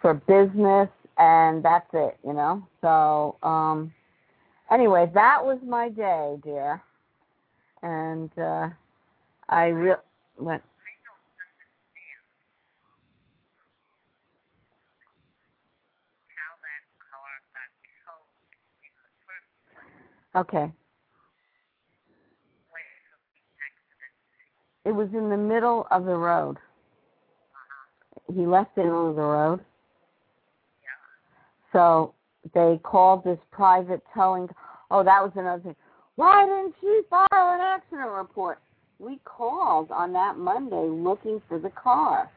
for business and that's it, you know. So, um anyway, that was my day, dear. And uh I re- went Okay. It was in the middle of the road. He left it of the road so they called this private towing. Oh, that was another thing. Why didn't you file an accident report? We called on that Monday looking for the car.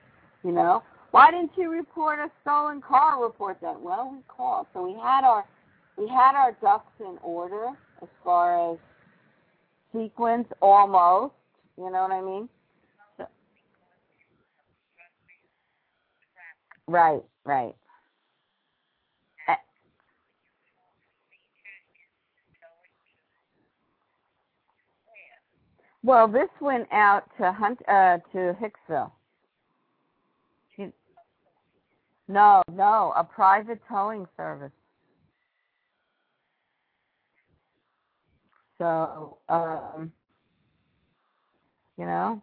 You know, why didn't you report a stolen car report then? Well, we called, so we had our we had our ducks in order as far as sequence almost. You know what I mean? So, right, right. Well, this went out to Hunt uh to Hicksville. She, no, no, a private towing service. So, um, you know,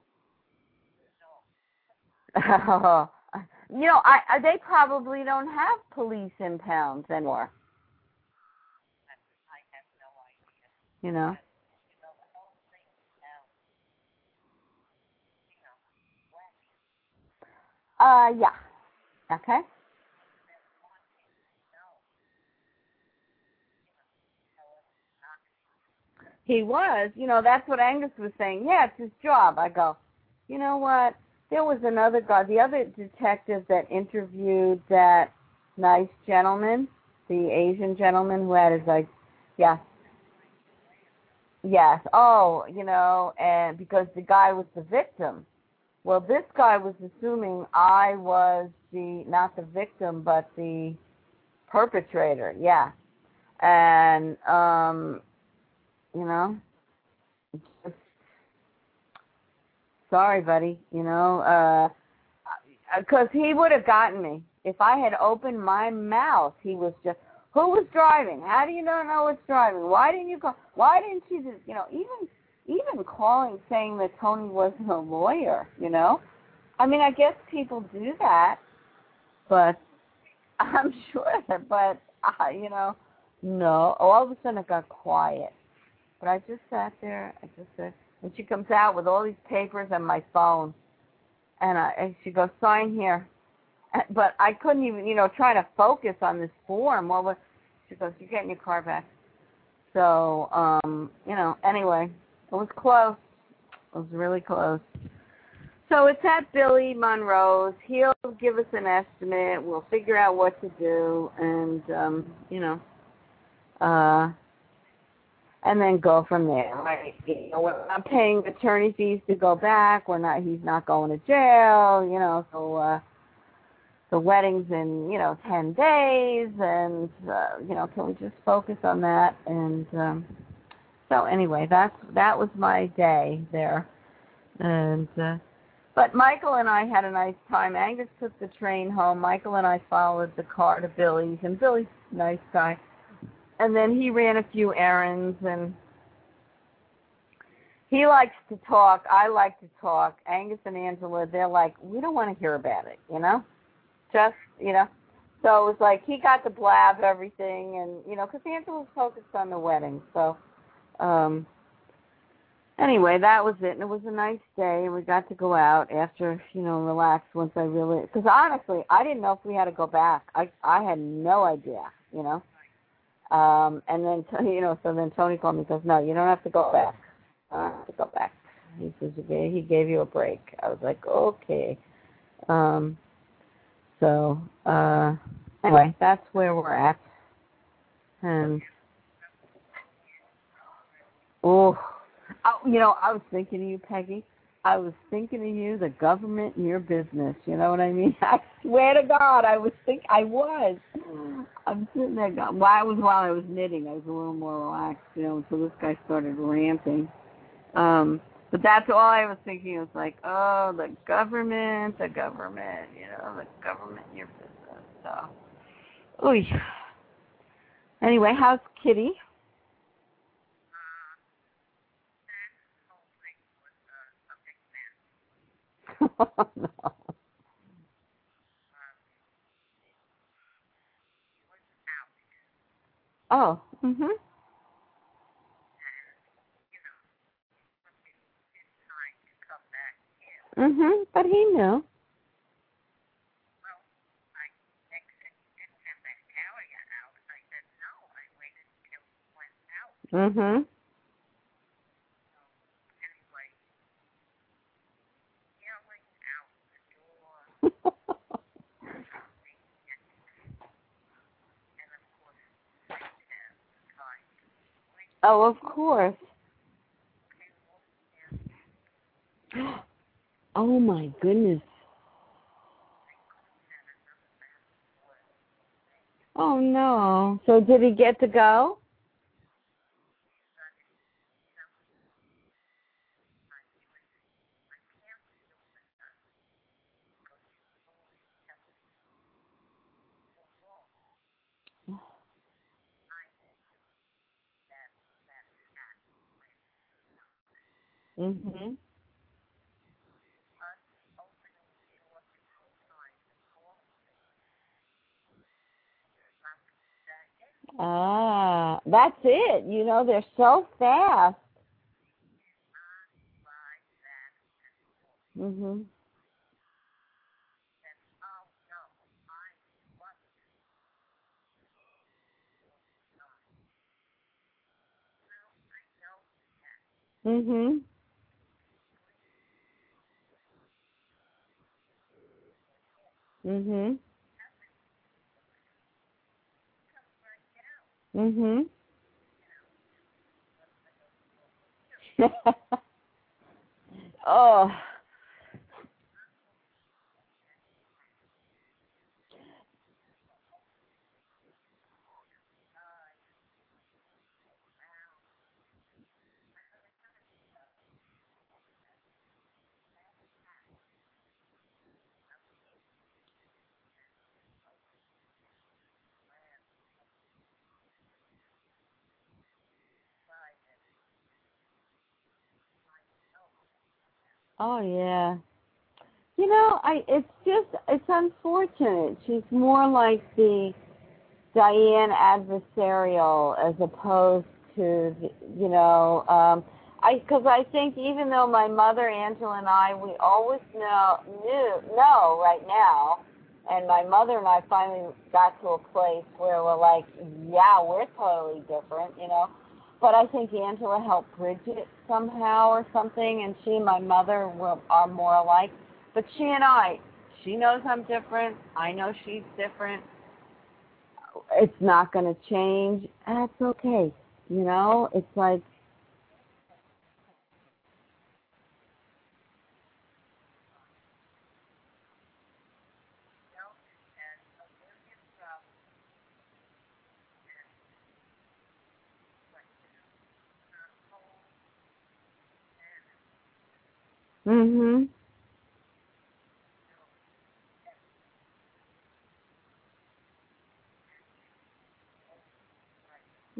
[LAUGHS] you know, I, I they probably don't have police impounds anymore. You know. Uh, yeah. Okay. He was, you know, that's what Angus was saying. Yeah, it's his job. I go, you know what? There was another guy, the other detective that interviewed that nice gentleman, the Asian gentleman who had his like, yeah, yes. Oh, you know, and because the guy was the victim. Well, this guy was assuming I was the not the victim but the perpetrator. Yeah, and um you know just sorry buddy you know uh because he would have gotten me. If i had opened my mouth he was just who was driving? How do you not know what's driving? Why didn't you call why didn't you just you know even even calling saying that tony wasn't a lawyer you know i mean i guess people do that but [LAUGHS] i'm sure but uh, you know no all of a sudden it got quiet but I just sat there. I just said, and she comes out with all these papers and my phone, and, I, and she goes, sign here. [LAUGHS] But I couldn't even, you know, try to focus on this form. Was? She goes, you're getting your car back. So, um, you know, anyway, it was close. It was really close. So it's at Billy Monroe's. He'll give us an estimate. We'll figure out what to do, and um, you know, uh, and then go from there. Right? You know, we're not paying attorney fees to go back. We're not. He's not going to jail. You know, so uh, the wedding's in you know ten days, and uh, you know, can we just focus on that? And um, so anyway, that's that was my day there, and. Uh, but Michael and I had a nice time. Angus took the train home. Michael and I followed the car to Billy's, and Billy's a nice guy and then he ran a few errands and he likes to talk. I like to talk. Angus and Angela, they're like, we don't want to hear about it, you know? Just, you know? So it was like he got to blab everything and, you know, because Angela was focused on the wedding. So, um, anyway, that was it. And it was a nice day. And we got to go out after, you know, relax once I really, because honestly, I didn't know if we had to go back. I, I had no idea, you know? Um, and then [LAUGHS] you know, so then Tony called me and goes, "No, you don't have to go back. I don't have to go back." He says Okay, he gave you a break. I was like, "Okay." Um, so uh, anyway, that's where we're at. And oh, I, you know, I was thinking of you, Peggy. I was thinking of you, the government and your business. You know what I mean? [LAUGHS] I swear to God, I was think I was. I'm sitting there. Going, well, I was while I was knitting. I was a little more relaxed, you know, until this guy started ranting. Um, but that's all I was thinking. It was like, oh, the government, the government, you know, the government and your business. So, oy. Anyway, how's Kitty? No. Oh, mhm. Mhm, but he knew. Mhm. [LAUGHS] oh, of course. [GASPS] Oh my goodness. Oh no. So did he get to go? Mhm. Ah, that's it. You know, they're so fast. Mhm. Mhm. Mhm. Mhm. [LAUGHS] oh. Oh yeah. You know, I it's just it's unfortunate. She's more like the Diane adversarial as opposed to you know um I because I think even though my mother Angela and I we always know knew know right now and my mother and I finally got to a place where we're like yeah we're totally different you know but I think Angela helped bridge it somehow or something, and she and my mother were, are more alike. But she and I, she knows I'm different. I know she's different. It's not going to change. That's okay. You know, it's like Mhm.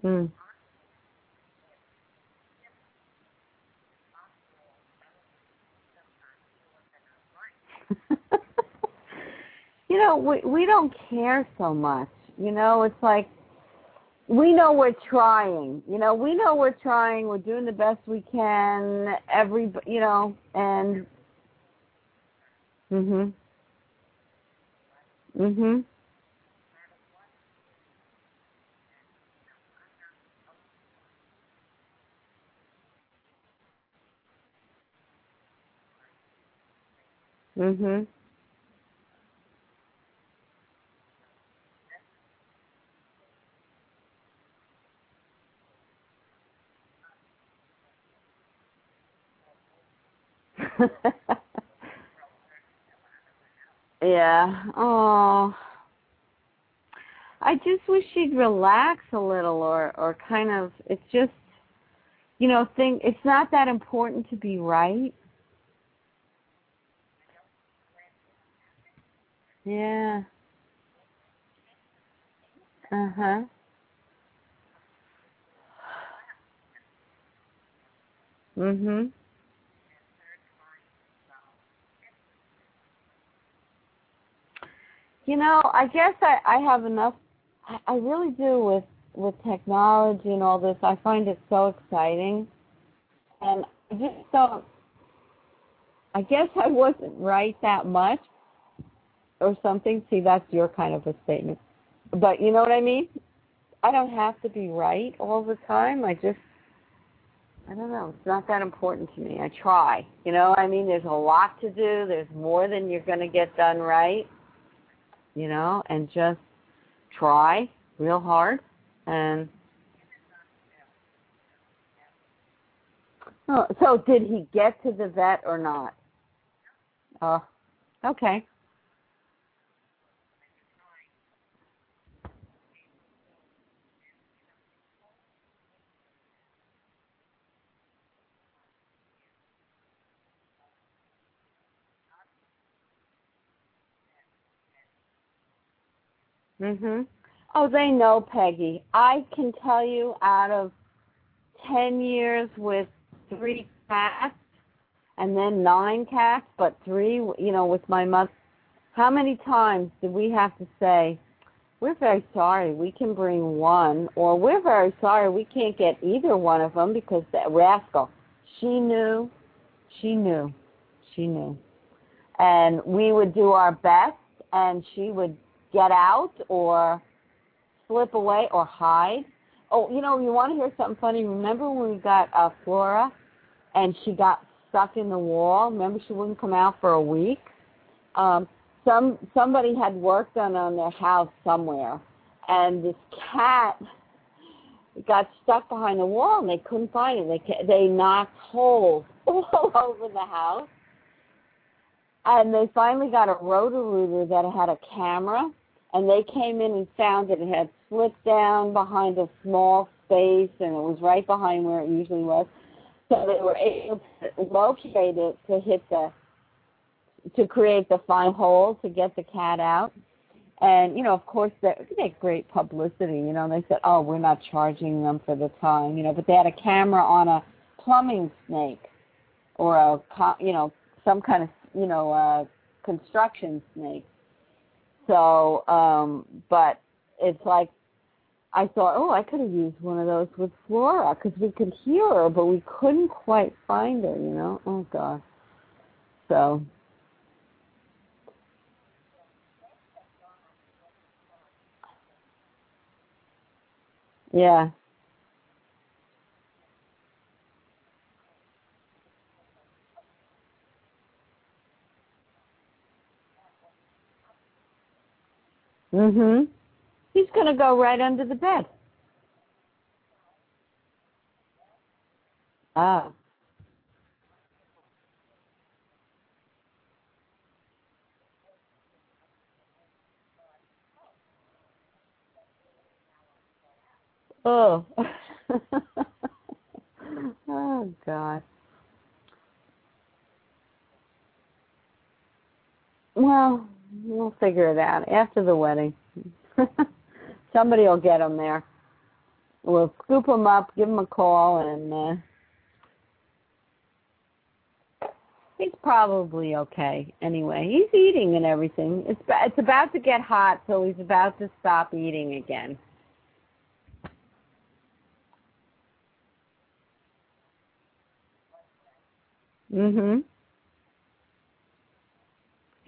Mm. [LAUGHS] you know, we we don't care so much. You know, it's like we know we're trying. You know, we know we're trying. We're doing the best we can. Every, you know, and mhm. Mhm. Mhm. [LAUGHS] yeah. Oh. I just wish she'd relax a little or or kind of it's just you know, think it's not that important to be right. Yeah. Uh-huh. Mhm. You know, I guess I I have enough I, I really do with with technology and all this. I find it so exciting. And I just don't I guess I wasn't right that much or something. See, that's your kind of a statement. But you know what I mean? I don't have to be right all the time. I just I don't know. It's not that important to me. I try. You know, I mean, there's a lot to do. There's more than you're going to get done right. You know, and just try real hard and oh, so did he get to the vet or not? Oh, okay. Mhm. Oh, they know Peggy. I can tell you out of 10 years with three cats, and then nine cats, but three, you know, with my mother. How many times did we have to say, we're very sorry, we can bring one, or we're very sorry, we can't get either one of them because that rascal, she knew, she knew, she knew. And we would do our best, and she would get out or slip away or hide. Oh, you know, you want to hear something funny? Remember when we got uh, Flora, and she got stuck in the wall? Remember she wouldn't come out for a week? Um, some somebody had work done on their house somewhere, and this cat got stuck behind the wall, and they couldn't find it. They they knocked holes [LAUGHS] all over the house, and they finally got a roto-rooter that had a camera, and they came in and found that It had slipped down behind a small space, and it was right behind where it usually was. So they were able to locate it to hit the to create the fine hole to get the cat out. And, you know, of course, they get great publicity. You know, they said, oh, we're not charging them for the time, you know, but they had a camera on a plumbing snake or a, you know, some kind of, you know, uh, construction snake. So, um, but it's like, I thought, oh, I could have used one of those with Flora because we could hear her, but we couldn't quite find her, you know? Oh, God. So, Yeah. Mhm. He's going to go right under the bed. Ah. Oh. [LAUGHS] oh God. Well, we'll figure it out after the wedding. [LAUGHS] Somebody will get him there. We'll scoop him up, give him a call, and uh, he's probably okay. Anyway, he's eating and everything. It's it's about to get hot, so he's about to stop eating again. Mhm.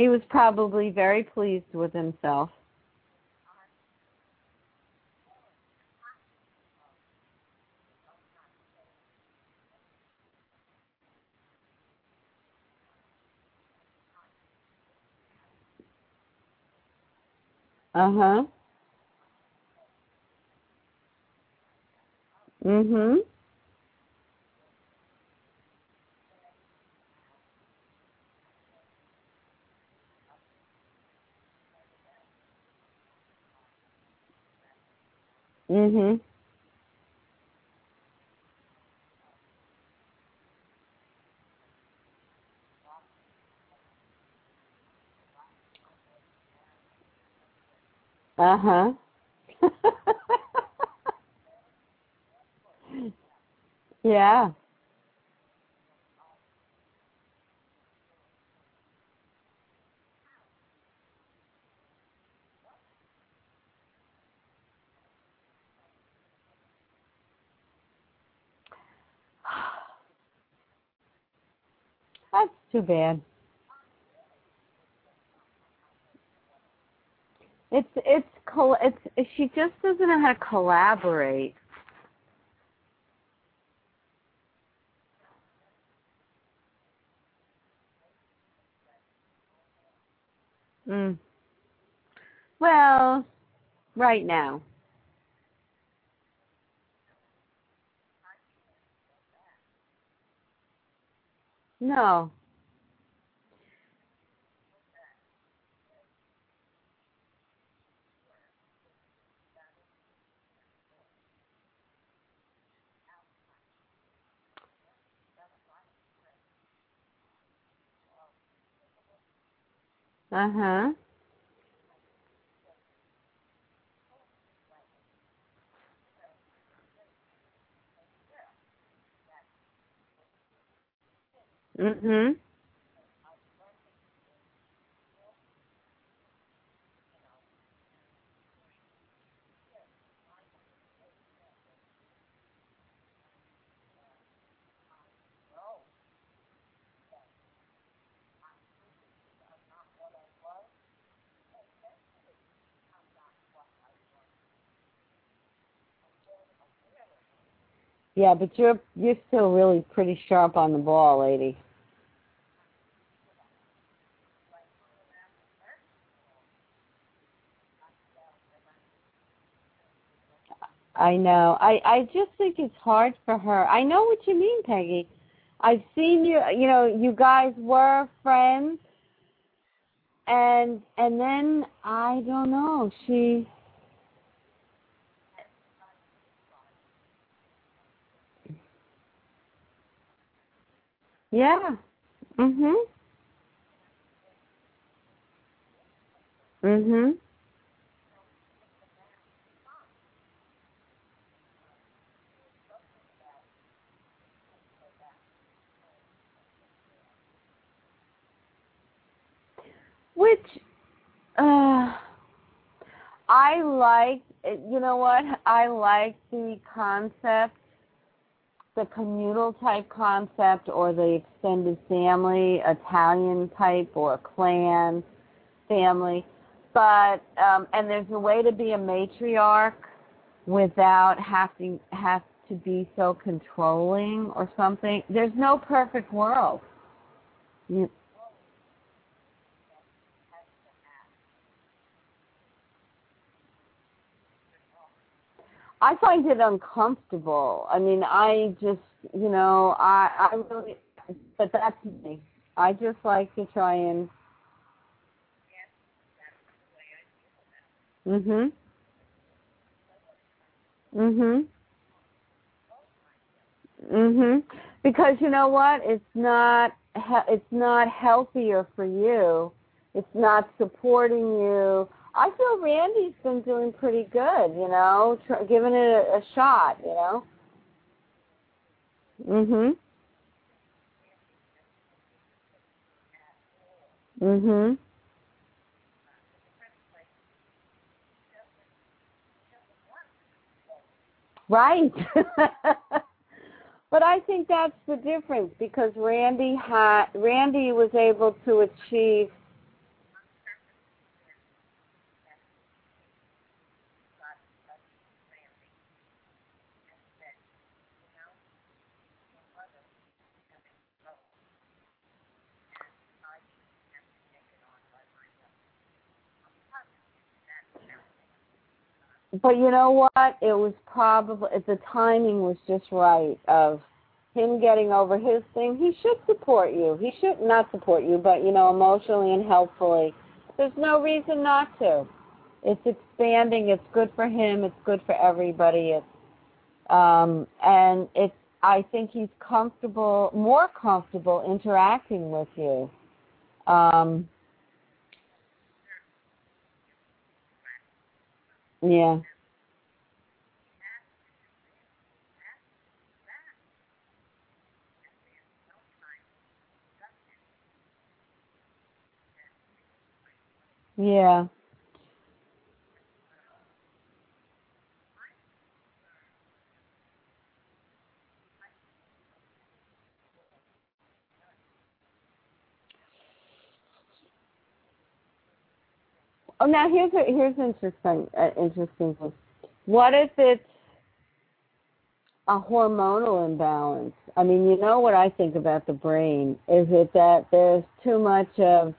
He was probably very pleased with himself. Uh-huh. Mhm. Mhm. Uh-huh. [LAUGHS] yeah. That's too bad. It's it's it's she just doesn't know how to collaborate. Mm. Well, right now. No. Uh-huh. Mhm. Yeah, but you're you're still really pretty sharp on the ball, lady. I know. I I just think it's hard for her. I know what you mean, Peggy. I've seen you. You know, you guys were friends, and and then I don't know. She. Yeah. Mhm. Mhm. Which, uh, I like. You know what? I like the concept, the communal type concept, or the extended family, Italian type, or clan family. But um, and there's a way to be a matriarch without having have to be so controlling or something. There's no perfect world. You, I find it uncomfortable. I mean, I just, you know, I, I really, but that's me. I just like to try and. Mhm. Mhm. Mhm. Because you know what? It's not. It's not healthier for you. It's not supporting you I feel Randy's been doing pretty good, you know, tr- giving it a, a shot, you know. Mhm. Mhm. Right. [LAUGHS] but I think that's the difference because Randy had Randy was able to achieve but you know what? It was probably the timing was just right of him getting over his thing. He should support you. He should not support you, but you know, emotionally and helpfully. There's no reason not to. It's expanding. It's good for him. It's good for everybody. It's um, and it's. I think he's comfortable, more comfortable interacting with you. Um, Yeah. Yeah. Oh, now here's a, here's interesting uh, interesting thing. What if it's a hormonal imbalance? I mean, you know what I think about the brain is it that there's too much of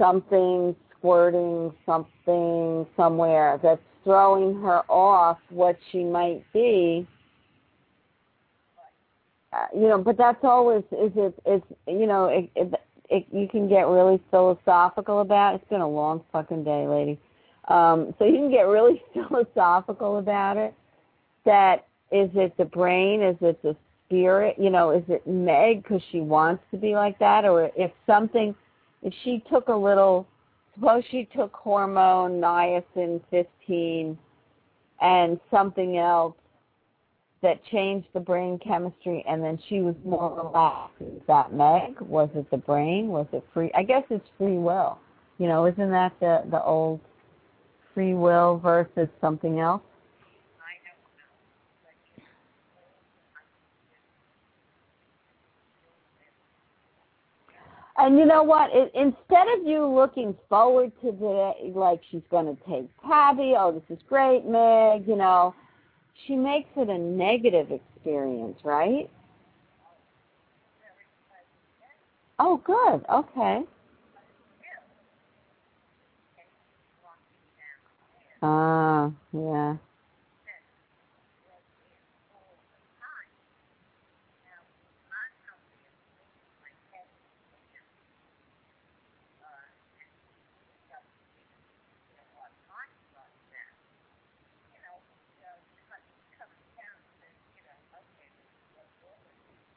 something squirting something somewhere that's throwing her off what she might be. Uh, you know, but that's always is it it's you know it, it it, you can get really philosophical about. It's been a long fucking day, lady. Um, so you can get really [LAUGHS] philosophical about it. That is it the brain? Is it the spirit? You know, is it Meg because she wants to be like that, or if something, if she took a little, suppose she took hormone niacin 15 and something else that changed the brain chemistry and then she was more relaxed. Is that Meg? Was it the brain? Was it free? I guess it's free will. You know, isn't that the the old free will versus something else? And you know what? It, instead of you looking forward to the like she's going to take Tabby, oh this is great, Meg, you know, she makes it a negative experience, right? Oh, good. Okay. Ah, uh, yeah.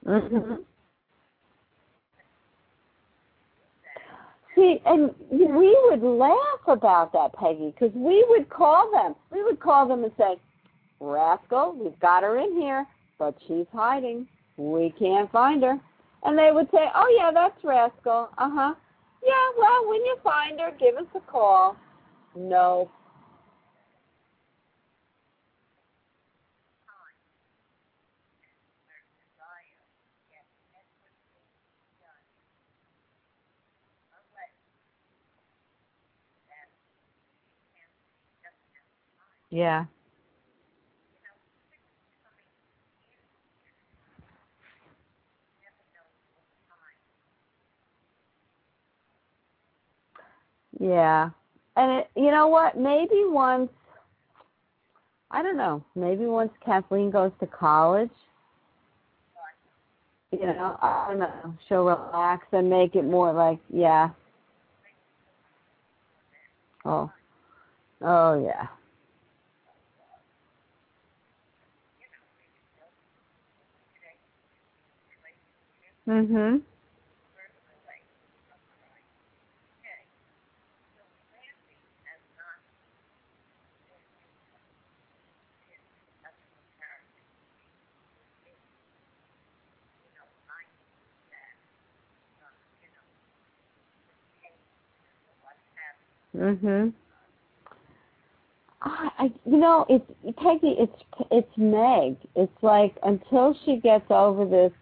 Mm-hmm. See, and we would laugh about that, Peggy, because we would call them. We would call them and say, Rascal, we've got her in here, but she's hiding. We can't find her. And they would say, oh, yeah, that's Rascal. Uh-huh. Yeah, well, when you find her, give us a call. No Yeah. Yeah. And it, you know what? Maybe once I don't know, maybe once Kathleen goes to college, you know, I don't know, she'll relax and make it more like, yeah. Oh. Oh yeah. Mhm. Okay. It's fancy as not. That's the character. Yeah. Mhm. I, you know, it's Peggy. It's it's Meg. It's like until she gets over this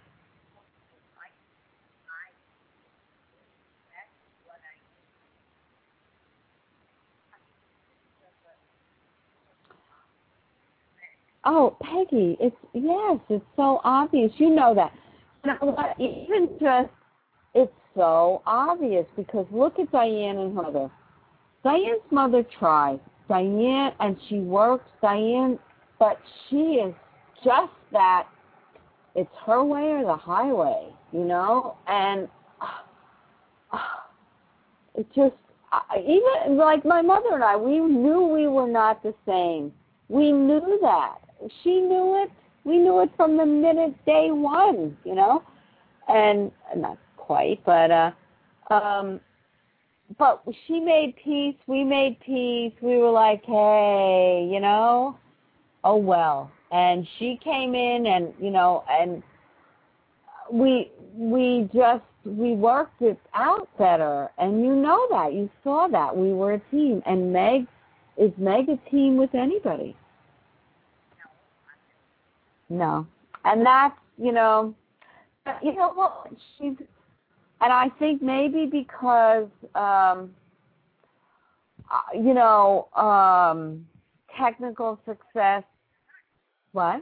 Oh, Peggy, it's yes, it's so obvious. You know that. You know what? Even just it's so obvious because look at Diane and her mother. Diane's mother tries. Diane and she works. Diane, but she is just that. It's her way or the highway, you know. And uh, it just uh, even like my mother and I, we knew we were not the same. We knew that she knew it. We knew it from the minute day one, you know, and not quite, but uh, um, but she made peace. We made peace. We were like, hey, you know, oh well. And she came in, and you know, and we we just we worked it out better, and you know that you saw that we were a team. And Meg is Meg a team with anybody? No. And that's, you know, you know what, she's, and I think maybe because, um, uh, you know, um, technical success, what?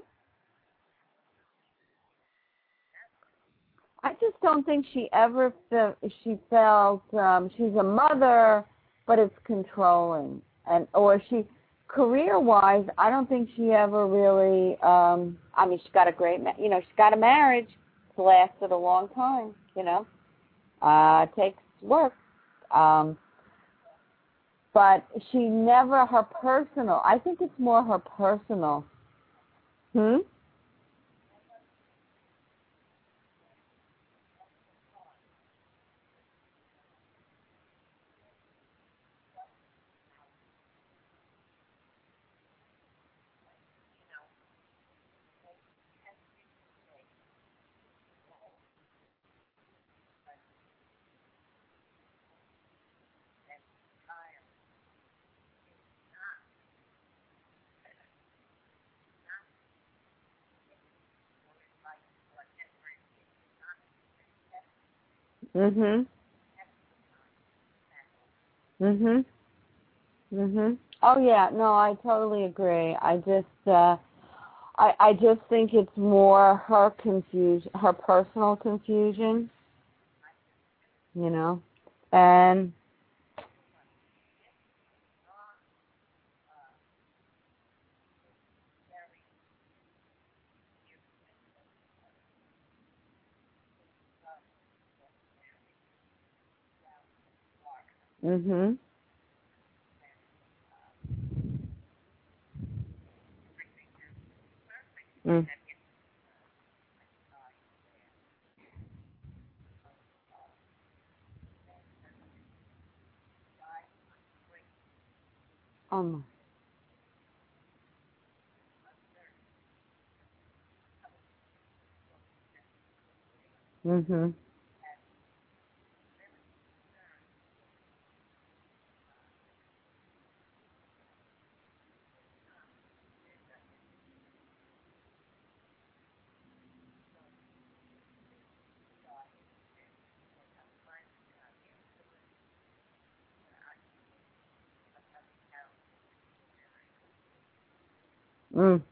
I just don't think she ever felt she felt um she's a mother but it's controlling and or she career wise, I don't think she ever really. um I mean, she got a great, ma- you know, she's got a marriage. It's lasted a long time. You know, uh, takes work. Um, but she never her personal. I think it's more her personal. Hmm. Mhm. Mhm. Mhm. Oh yeah, no, I totally agree. I just uh I I just think it's more her confusion, her personal confusion. You know. And Mhm. Mm. Um. Mhm. Mm.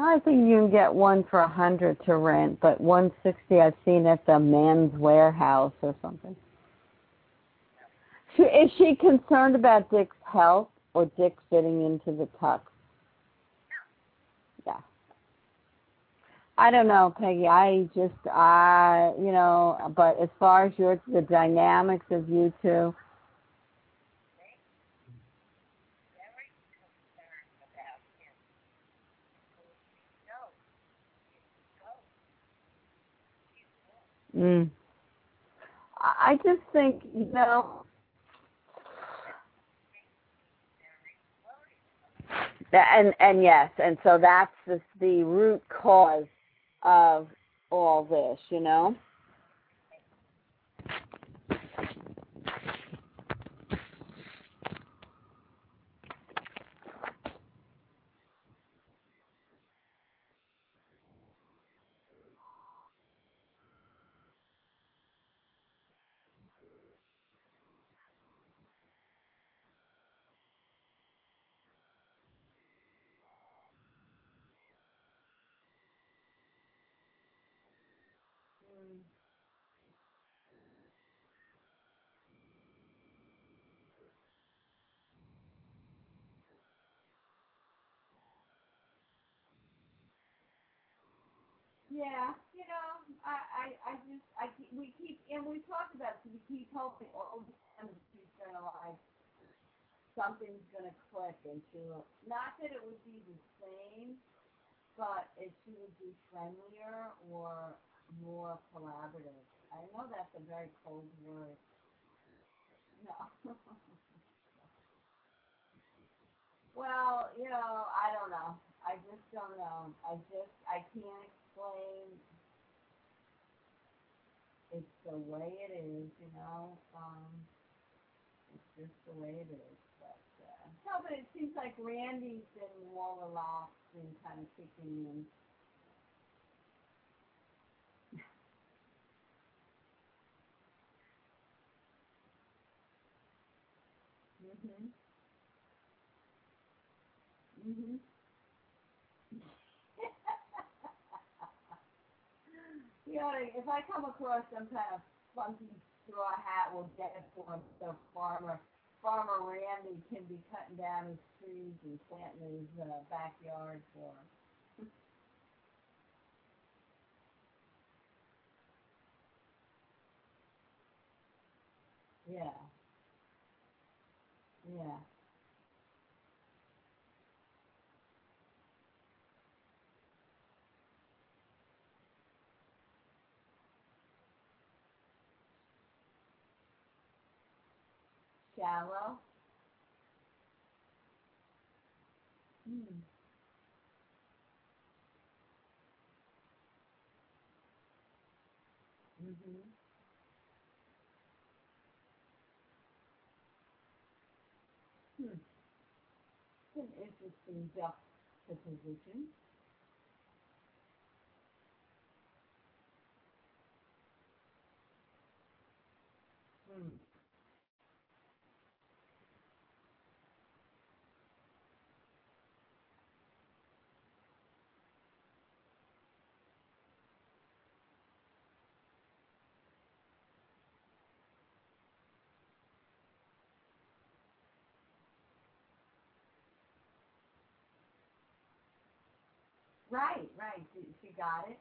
I think you can get one for a hundred to rent, but one sixty I've seen at the Men's Wearhouse or something. She, is she concerned about Dick's health or Dick fitting into the tux? Yeah. I don't know, Peggy. I just I you know, but as far as your the dynamics of you two Mm. I just think, you know, and and yes, and so that's the, the root cause of all this, you know. Yeah, you know, I, I, I just, I keep, we keep, and we talked about it, we keep hoping all the time she's gonna like, something's gonna click and she'll, not that it would be the same, but if she would be friendlier or more collaborative. I know that's a very cold word. No. [LAUGHS] well, you know, I don't know. I just don't know. I just, I can't explain. It's the way it is, you know. Um, it's just the way it is. But uh, no, but it seems like Randy's been more relaxed and kind of kicking in. Mhm. Mhm. Know, if I come across some kind of funky straw hat, we'll get it for so farmer Farmer Randy can be cutting down his trees and planting his uh, backyard for him. [LAUGHS] yeah. Yeah. Shallow. Hmm. Mhm. Hmm. It's an interesting juxtaposition. Hmm. Right, right. She, she got it.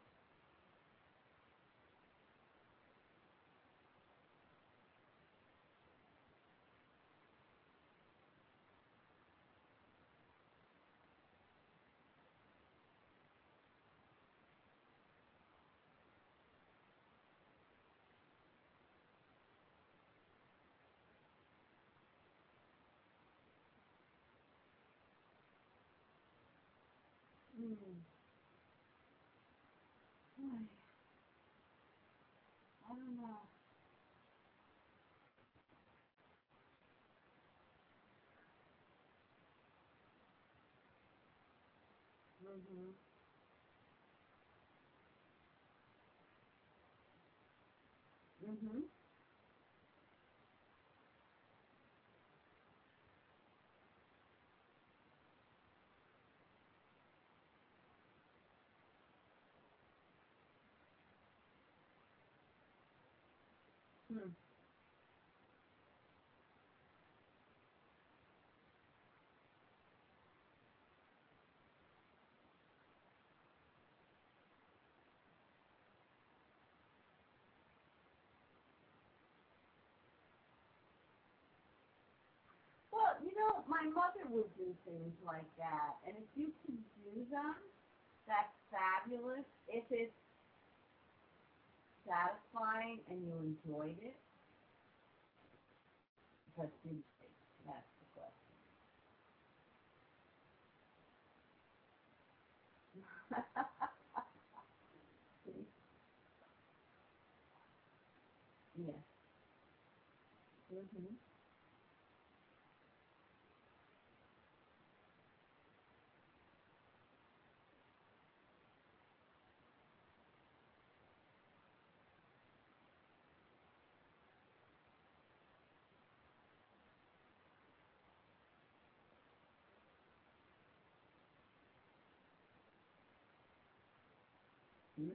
Hmm. I don't know. Mhm. Mhm. Well, you know, my mother would do things like that, and if you can do them, that's fabulous. If it's satisfying and you enjoyed it, but did? That's the question. [LAUGHS] yes. Mhm. I'm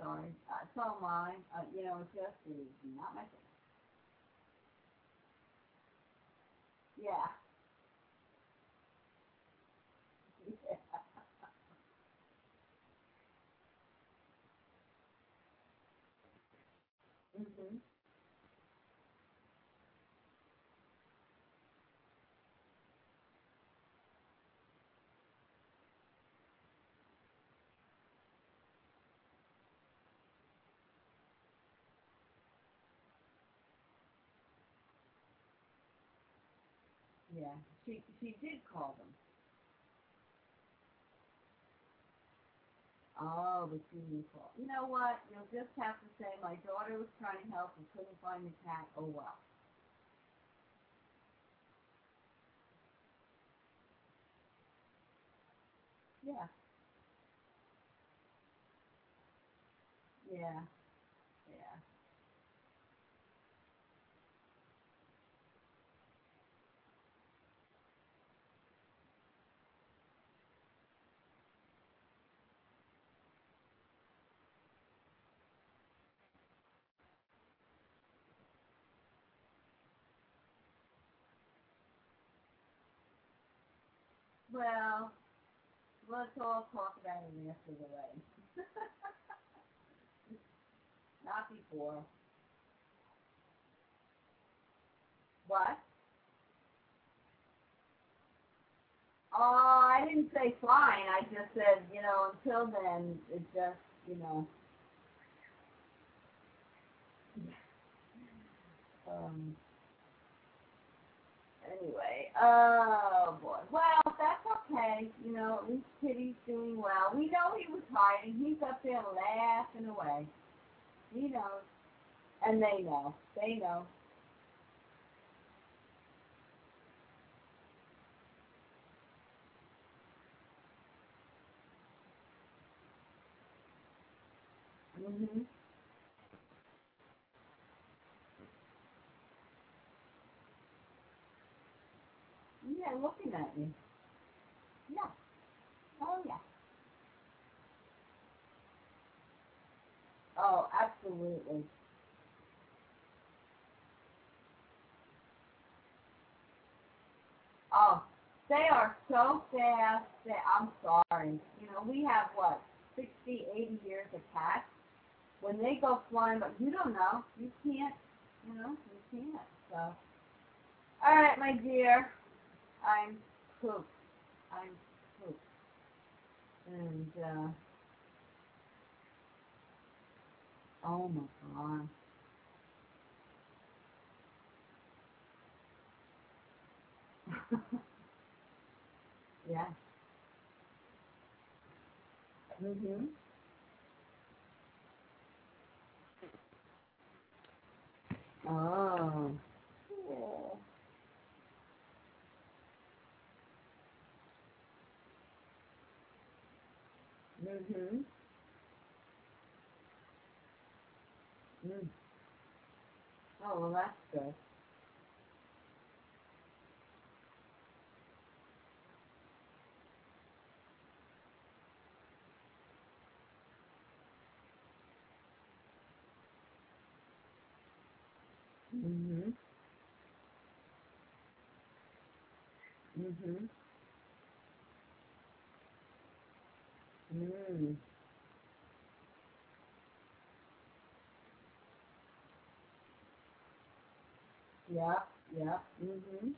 sorry. It's all mine. Uh, you know, it just is not my thing. Yeah. Mhm. Yeah. She she did call them. Oh, you didn't call. You know what? You'll just have to say my daughter was trying to help and couldn't find the cat. Oh well. Yeah. Yeah. Well, let's all talk about it after the wedding. Not before. What? Oh, I didn't say fine. I just said, you know, until then, it just, you know. Um. Anyway, oh boy. Well, that's okay. You know, at least Kitty's doing well. We know he was hiding. He's up there laughing away. He knows. And they know. They know. Mhm. Yeah, looking at me. Yeah. Oh yeah. Oh, absolutely. Oh, they are so fast that I'm sorry. You know, we have what, 60, 80 years of cats. When they go flying, but you don't know. You can't, you know, you can't. So, all right, my dear. I'm pooped. I'm pooped. And, uh, oh my god. [LAUGHS] yeah. Mhm. Oh. Cool. Mhm. Mm. Oh well, that's good. Mhm. Mhm. Mm. Yeah. Yeah. Mhm.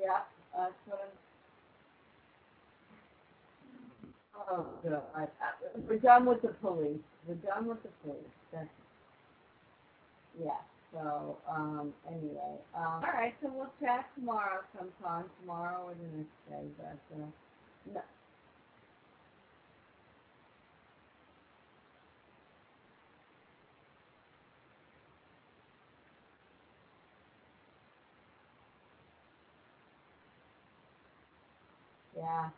Yeah. What I'm. Oh, good. I, I, we're done with the police. We're done with the police. That's yeah. So um, anyway, um, all right. So we'll chat tomorrow sometime. Tomorrow or the next day. But uh, no, yeah.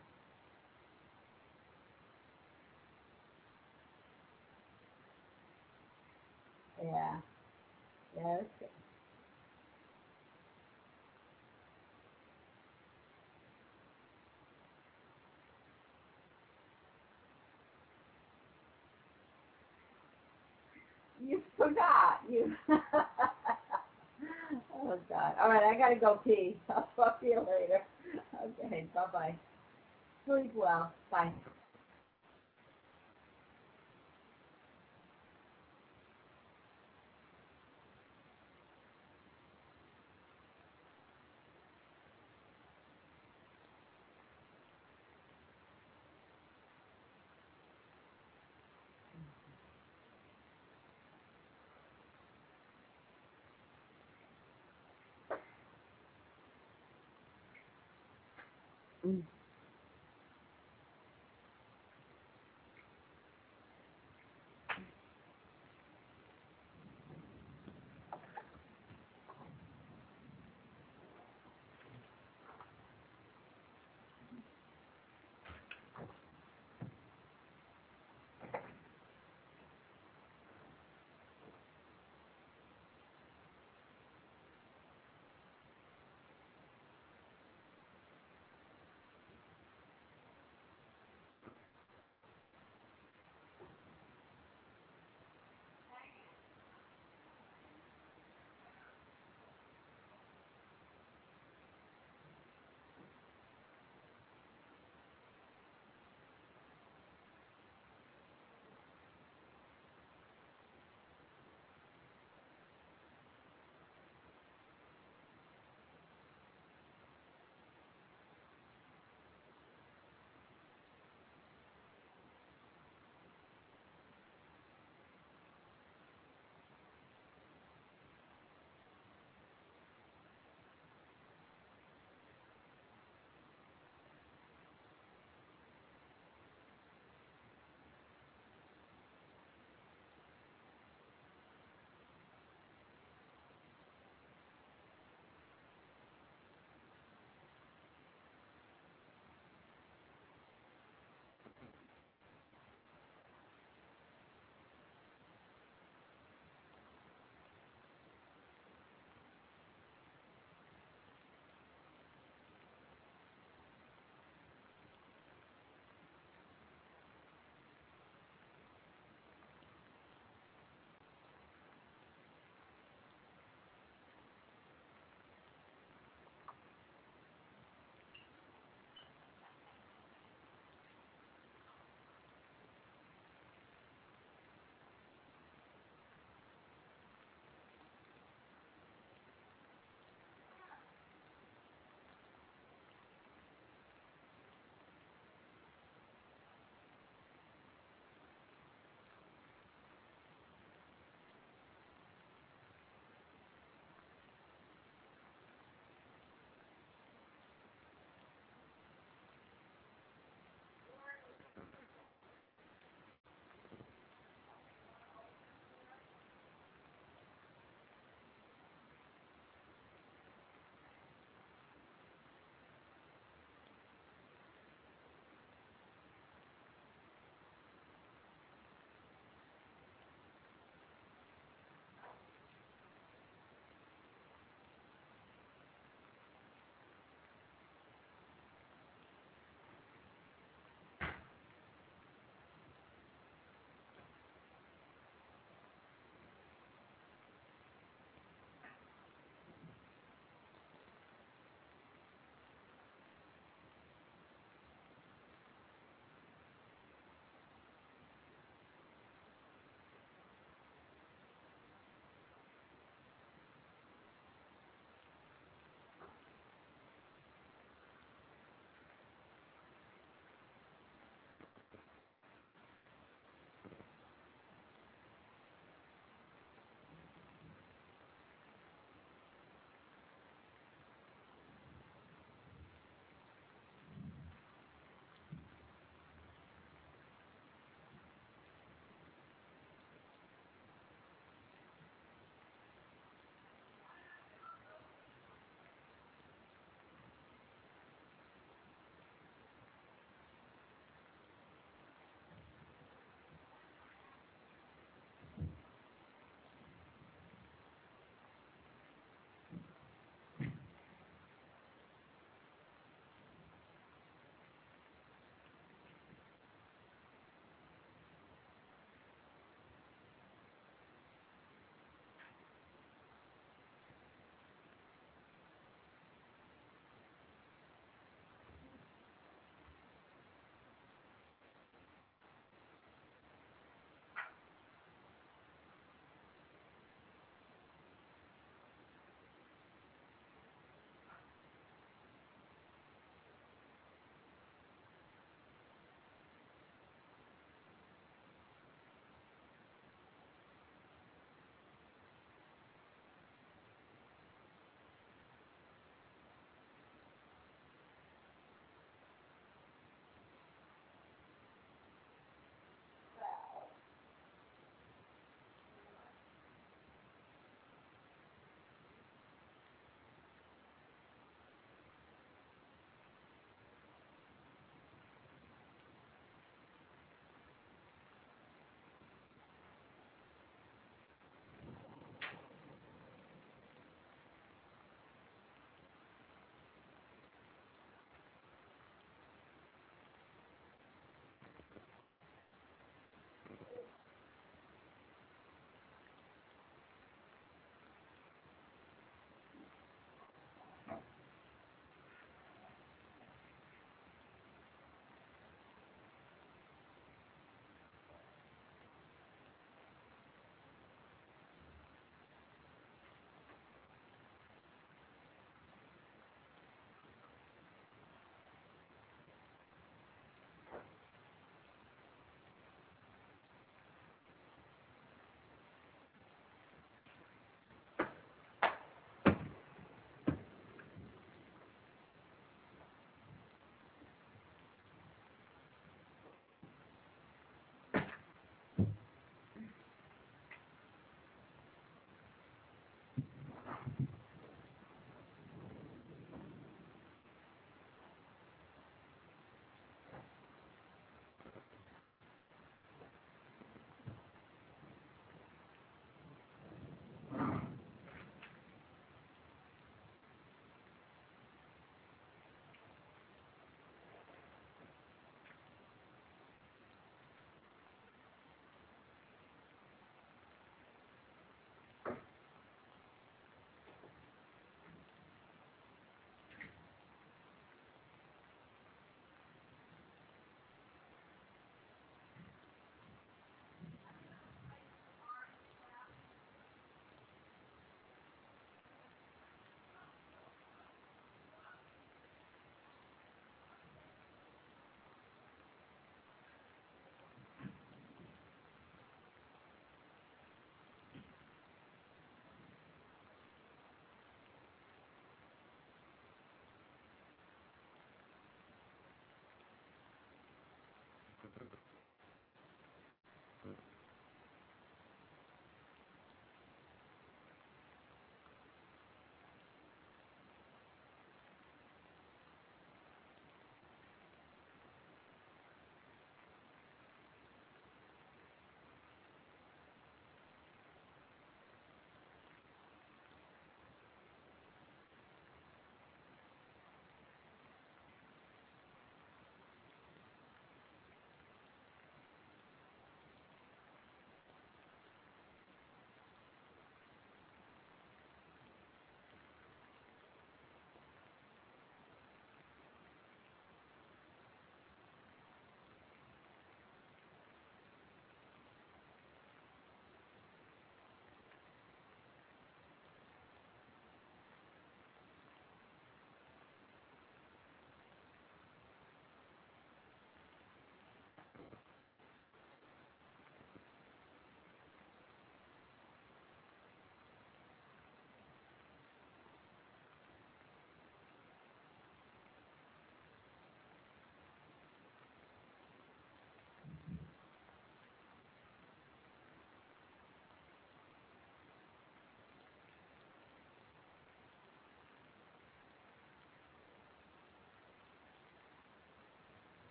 Yeah. It's. You [LAUGHS] forgot. You. [LAUGHS] oh God. All right. I gotta go pee. [LAUGHS] I'll talk to you later. Okay. Bye bye. Sleep well. Bye. Mm.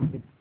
It's